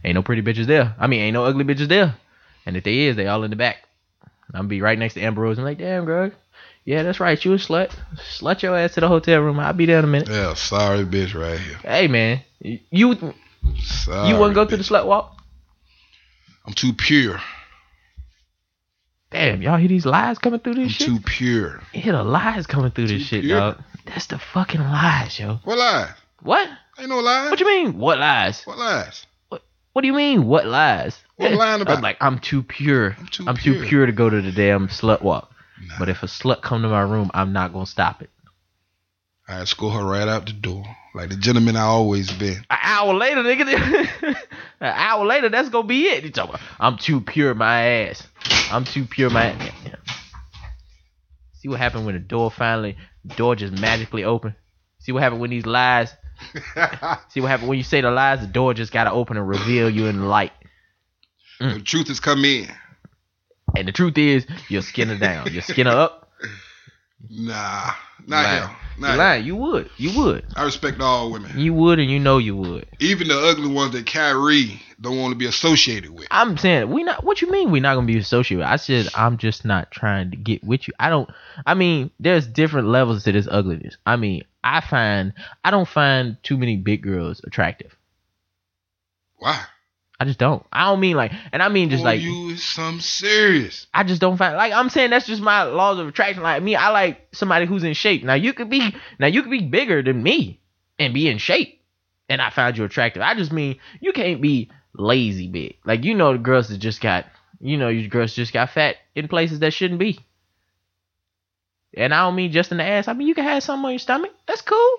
ain't no pretty bitches there. I mean ain't no ugly bitches there. And if they is, they all in the back. I'm gonna be right next to Amber Rose. I'm like, damn, girl. Yeah, that's right. You a slut. Slut your ass to the hotel room. I'll be there in a minute. Yeah, sorry bitch right here. Hey, man. You you Sorry, wouldn't go through bitch. the slut walk? I'm too pure. Damn, y'all hear these lies coming through this I'm shit? too pure. You hear the lies coming through this Too shit, pure. dog. That's the fucking lies, yo. What lies? What? Ain't no lies. What you mean? What lies? What lies? What What do you mean? What lies? What [LAUGHS] lying about? I'm like, I'm too pure. I'm too I'm too pure. pure to go to the damn slut walk. Nah. But if a slut come to my room, I'm not gonna stop it. I escort her right out the door, like the gentleman I always been. An hour later, nigga. [LAUGHS] An hour later, that's gonna be it. You talking about, I'm too pure, my ass. I'm too pure, my. Ass. See what happened when the door finally, the door just magically opened. See what happened when these lies. [LAUGHS] See what happened when you say the lies. The door just gotta open and reveal you in the light. the mm. truth has come in. And the truth is, you're her down. You're her up. [LAUGHS] Nah, not lying. him. You lying. You would. You would. I respect all women, You would, and you know you would. even the ugly ones that Kyrie don't want to be associated with. I'm saying we not. What you mean we not gonna be associated? With? I said I'm just not trying to get with you. I don't. I mean, there's different levels to this ugliness. I mean, I find I don't find too many big girls attractive. Why? I just don't. I don't mean like, and I mean just Boy, like you is some serious. I just don't find like I'm saying that's just my laws of attraction. Like me, I like somebody who's in shape. Now you could be now you could be bigger than me and be in shape, and I found you attractive. I just mean you can't be lazy big. Like you know the girls that just got you know you girls just got fat in places that shouldn't be. And I don't mean just in the ass. I mean you can have something on your stomach. That's cool.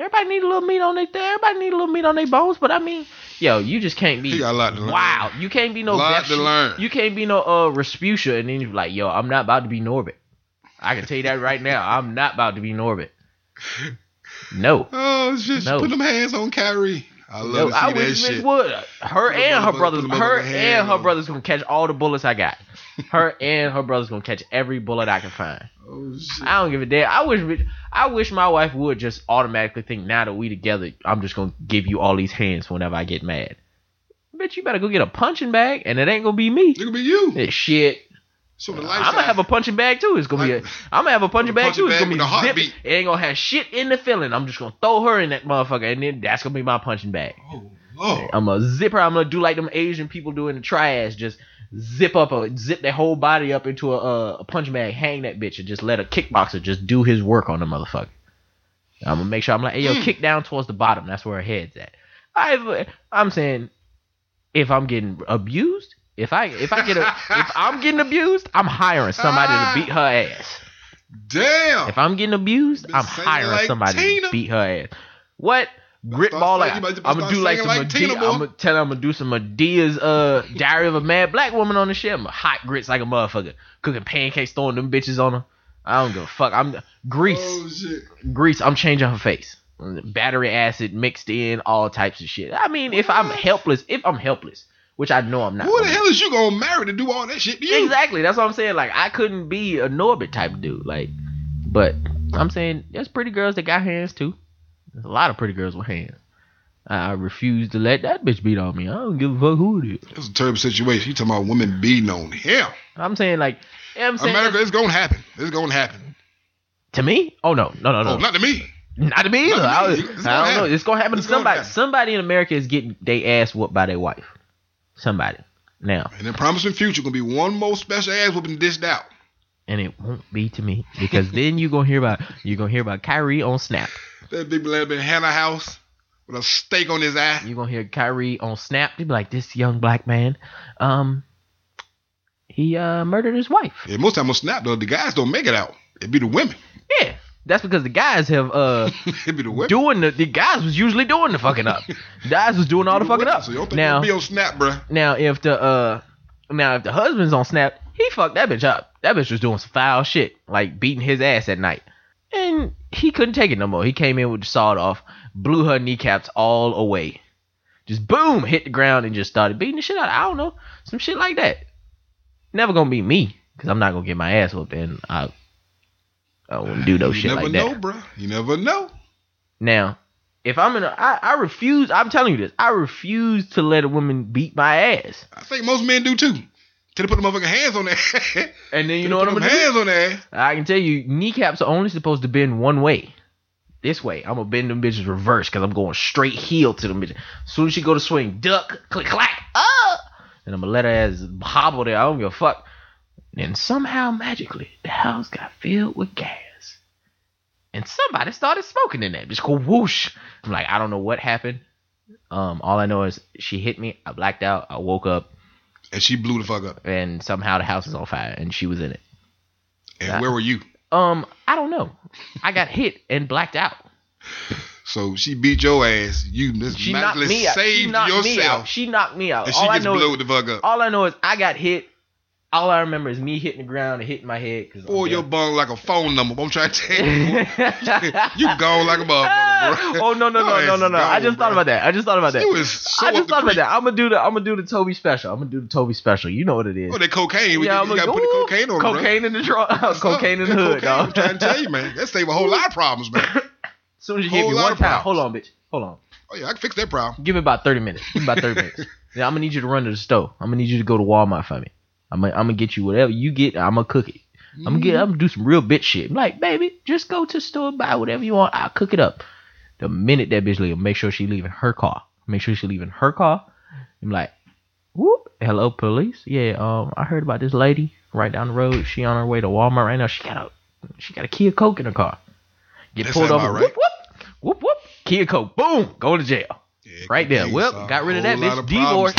Everybody need a little meat on their everybody need a little meat on their bones. But I mean, yo, you just can't be He got a lot to learn. Wow, you can't be no Lot to learn. You can't be no uh Rasputia, and then you're like, yo, I'm not about to be Norbit. I can tell you that right now. I'm not about to be Norbit. No, [LAUGHS] Oh shit! No. Put them hands on Kyrie. I love no. to see I that wish shit. Miss Wood. Uh, her Put and her brothers, her and her brothers gonna catch all the bullets I got. [LAUGHS] Her and her brothers gonna catch every bullet I can find. Oh shit! I don't give a damn. I wish, I wish my wife would just automatically think now that we together, I'm just gonna give you all these hands whenever I get mad. Bitch, you better go get a punching bag, and it ain't gonna be me. It could be you. Shit. So the I'm gonna have a punching bag too. It's gonna be. A, Like- I'm gonna have a punching bag punching too. It's bag gonna be with a zip. heartbeat. It ain't gonna have shit in the filling. I'm just gonna throw her in that motherfucker, and then that's gonna be my punching bag. Oh Lord. I'm gonna zip her. I'm gonna do like them Asian people do in the triads. Just zip up a zip their whole body up into a, a punching bag. Hang that bitch and just let a kickboxer just do his work on the motherfucker. I'm gonna make sure I'm like, hey yo, Mm. kick down towards the bottom. That's where her head's at. I, I'm saying, if I'm getting abused, if I if I get a if [LAUGHS] I'm getting abused, I'm hiring somebody to beat her ass. Damn. If I'm getting abused, I'm hiring like somebody Tina. to beat her ass. What? Grit ball like I'm gonna do like some like Tina, Madea. boy. I'm gonna tell her I'm gonna do some Madea's uh [LAUGHS] Diary of a Mad Black Woman on the shit. I'm a hot grits like a motherfucker, cooking pancakes, throwing them bitches on her. I don't give a fuck. I'm grease, Oh grease. I'm changing her face. Battery acid mixed in, all types of shit. I mean, if I'm helpless, if I'm helpless, which I know I'm not. Who the hell is you gonna marry to do all that shit to you? Exactly. That's what I'm saying. Like I couldn't be a Norbit type dude. Like, but I'm saying there's pretty girls that got hands too. There's a lot of pretty girls with hands. I refuse to let that bitch beat on me. I don't give a fuck who it is. It's a terrible situation. You talking about women beating on him? I'm saying like, I'm saying America, it's gonna happen. It's gonna happen. to me. Oh no, no, no, no, Oh, not to me. not to me either. I, to me. It's I don't know. It's gonna happen It's to somebody. happen. Somebody in America is getting they ass whooped by their wife. Somebody now, And in promising future, gonna be one more special ass whooping dished out. and it won't be to me because [LAUGHS] then you gonna hear about you gonna hear about Kyrie on Snap. That big been in Hannah house with a steak on his eye. you gonna hear Kyrie on Snap. They be like, "This young black man, um, he uh murdered his wife." Yeah, most time on Snap though, the guys don't make it out. It be the women. That's because the guys have uh [LAUGHS] the doing the the guys was usually doing the fucking up. [LAUGHS] The guys was doing all the fucking up. So you don't think Now, be on Snap, bruh. now if the uh now if the husband's on Snap, he fucked that bitch up. That bitch was doing some foul shit, like beating his ass at night, and he couldn't take it no more. He came in with the sawed off, blew her kneecaps all away. Just boom, hit the ground and just started beating the shit out. I don't know, some shit like that. Never gonna be me, cause I'm not gonna get my ass whooped, and I, I wouldn't do no you shit never like know, that. bruh. You never know. Now, if I'm in a, I, I refuse. I'm telling you this. I refuse to let a woman beat my ass. I think most men do too. Till they put the motherfucking hands on that. [LAUGHS] And then you know what I'm gonna them do? hands on that. I can tell you, kneecaps are only supposed to bend one way. This way. I'm gonna bend them bitches reverse because I'm going straight heel to them bitches. As soon as she go to swing, duck, click, clack, ah! And I'm gonna let her ass hobble there. I don't give a fuck. And somehow, magically, the house got filled with gas. And somebody started smoking in there. Just go whoosh. I'm like, I don't know what happened. Um, all I know is she hit me. I blacked out. I woke up, And she blew the fuck up. and somehow the house is on fire, and she was in it. And where were you? Um, I don't know. I got hit and blacked out. So she beat your ass. You just She knocked me out. She saved knocked me out. She knocked me out. and she all I gets know, blew is, the fuck up. all I know is I got hit. All I remember is me hitting the ground and hitting my head. Cause your bung like a phone number. I'm trying to tell you. [LAUGHS] you gone like a motherfucker, bro. [LAUGHS] oh no no no no no no! I gone, just thought bro. about that. I just thought about that. So I just the thought about that. I'm gonna do the I'm gonna do the Toby special. I'm gonna do the Toby special. You know what it is. Oh, that cocaine. yeah, you, I'm you gotta put the cocaine on, bro. Cocaine in the trunk. [LAUGHS] cocaine in the hood, cocaine, dog. I'm trying to tell you, man. That save a whole lot of problems, man. As soon as you hit Whole me lot one time, hold on, bitch. Hold on. Oh yeah, I can fix that problem. Give me about 30 minutes. Give me about 30 minutes. Yeah, I'm gonna need you to run to the store. I'm gonna need you to go to Walmart for me. I'm gonna, I'm gonna get you whatever you get. I'm gonna cook it. I'm gonna get. I'm gonna do some real bitch shit. I'm like, baby, just go to the store, buy whatever you want. I'll cook it up. The minute that bitch leave, make sure she leaving her car. Make sure she leaving her car. I'm like, whoop, hello police. Yeah, um, I heard about this lady right down the road. She on her way to Walmart right now. She got a, she got a Kia Coke in her car. Get That pulled over. about right. Whoop whoop whoop whoop. Kia Coke. Boom. Go to jail. Yeah, Right there. Well, got rid of that bitch. of problems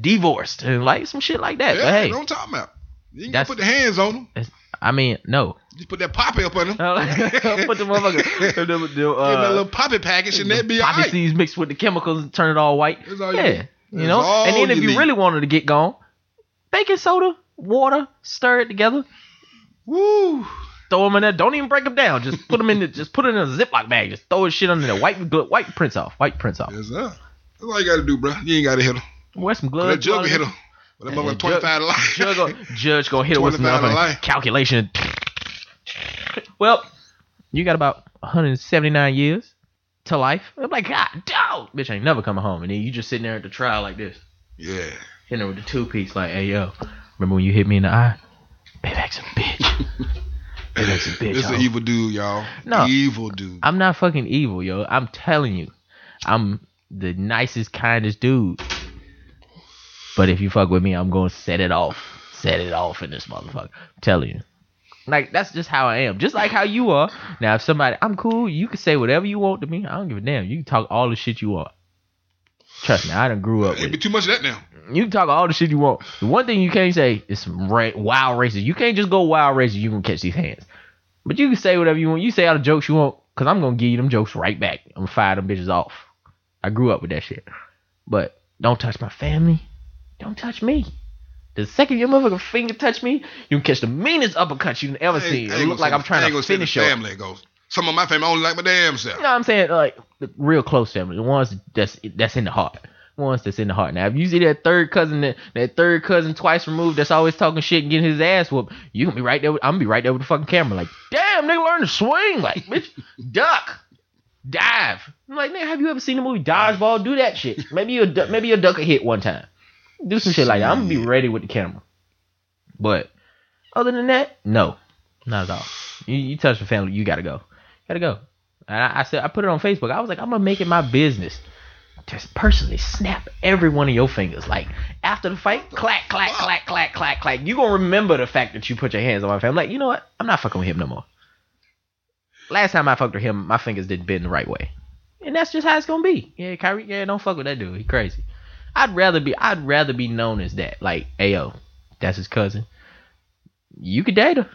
Divorced. and like some shit like that. Yeah, but hey, don't talk about. You gotta put the hands on them. I mean, no. Just put that poppy up on them. [LAUGHS] [LAUGHS] Put the motherfucker. the, [LAUGHS] the, Give them uh, that little poppy package and that'd be poppy alright. seeds mixed with the chemicals and turn it all white. All yeah, need. you know. all And then if you you need. really wanted to get gone, baking soda, water, stir it together, Woo. throw them in there. Don't even break them down. Just put them in. The, just put it in a Ziploc bag. Just throw his shit under there. Wipe the wipe prints off. Wipe the prints off. Yes, sir. That's all you gotta do, bro. You ain't gotta hit him. Wear some That gloves. jug will hit him. That motherfucker judge- 25 to life. Judge, gonna- judge gonna hit it with some 25 motherfucking life. calculation. Well, you got about 179 years to life. I'm like, God, dog, bitch ain't never coming home. And then you just sitting there at the trial like this, Yeah. hitting her with the two piece, like, hey yo, remember when you hit me in the eye? Payback's a bitch. [LAUGHS] Payback's a bitch. This an evil dude, y'all. No. Evil dude. I'm not fucking evil, yo. I'm telling you, I'm the nicest, kindest dude. But if you fuck with me, I'm gonna set it off. Set it off in this motherfucker. I'm telling you. Like that's just how I am. Just like how you are. Now if somebody I'm cool, you can say whatever you want to me. I don't give a damn. You can talk all the shit you want. Trust me, I done grew up with be it. too much of that now. You can talk all the shit you want. The one thing you can't say is some ra- wild races. You can't just go wild races. You gonna catch these hands. But you can say whatever you want. You say all the jokes you want, cause I'm gonna give you them jokes right back. I'm gonna fire them bitches off. I grew up with that shit. But don't touch my family. Don't touch me. The second your motherfucking finger touch me, you can catch the meanest uppercut you ever seen. It look like I'm trying to finish you. family goes. Some of my family only like my damn self. You know what I'm saying? Like the real close family, the ones that's that's in the heart, the ones that's in the heart. Now, if you see that third cousin, that, that third cousin twice removed, that's always talking shit and getting his ass whooped, you gonna be right there. With, I'm gonna be right there with the fucking camera, like, damn, nigga, learn to swing, like, [LAUGHS] bitch, duck, dive. I'm like, nigga, have you ever seen the movie Dodgeball? Do that shit. Maybe you maybe your duck a hit one time. Do some shit like that. I'm gonna be ready with the camera. But other than that, no, not at all. You, you touch the family, you gotta go. Gotta go. And I, I said I put it on Facebook. I was like, I'm gonna make it my business. Just personally snap every one of your fingers. Like after the fight, clack, clack, clack, clack, clack, clack. You gonna remember the fact that you put your hands on my family. Like, you know what? I'm not fucking with him no more. Last time I fucked with him, my fingers didn't bend the right way. And that's just how it's gonna be. Yeah, Kyrie, yeah, don't fuck with that dude. He crazy. I'd rather be I'd rather be known as that. Like, Ayo, that's his cousin. You could date her.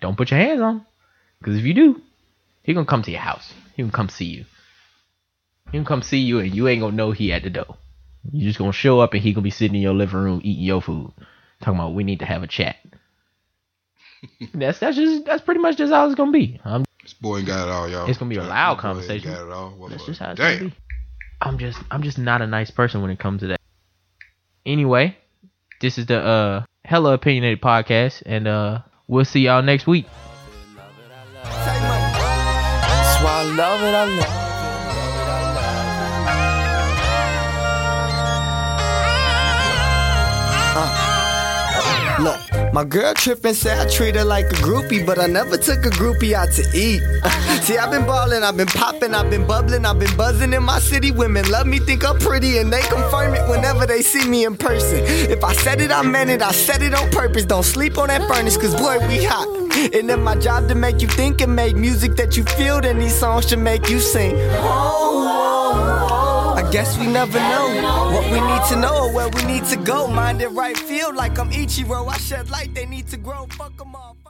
Don't put your hands on him. Cause if you do, he gonna come to your house. He gonna come see you. He gonna come see you and you ain't gonna know he at the door. You just gonna show up and he gonna be sitting in your living room eating your food. Talking about we need to have a chat. [LAUGHS] that's that's just that's pretty much just how it's gonna be. I'm, This boy ain't got it all, y'all. It's gonna be a loud conversation. Got it all. What that's just how it's Damn. gonna be. I'm just I'm just not a nice person when it comes to that. Anyway, this is the uh hella opinionated podcast and uh we'll see y'all next week. My girl trippin' say I treat her like a groupie, but I never took a groupie out to eat. [LAUGHS] See, I've been ballin', I've been poppin', I've been bubblin', I've been buzzin' in my city. Women love me, think I'm pretty, and they confirm it whenever they see me in person. If I said it, I meant it, I said it on purpose. Don't sleep on that furnace, cause boy, we hot. And then my job to make you think and make music that you feel, then these songs should make you sing. I guess we never know what we need to know where we need to go. Mind it right, feel like I'm Ichiro. I shed light, they need to grow. Fuck them all.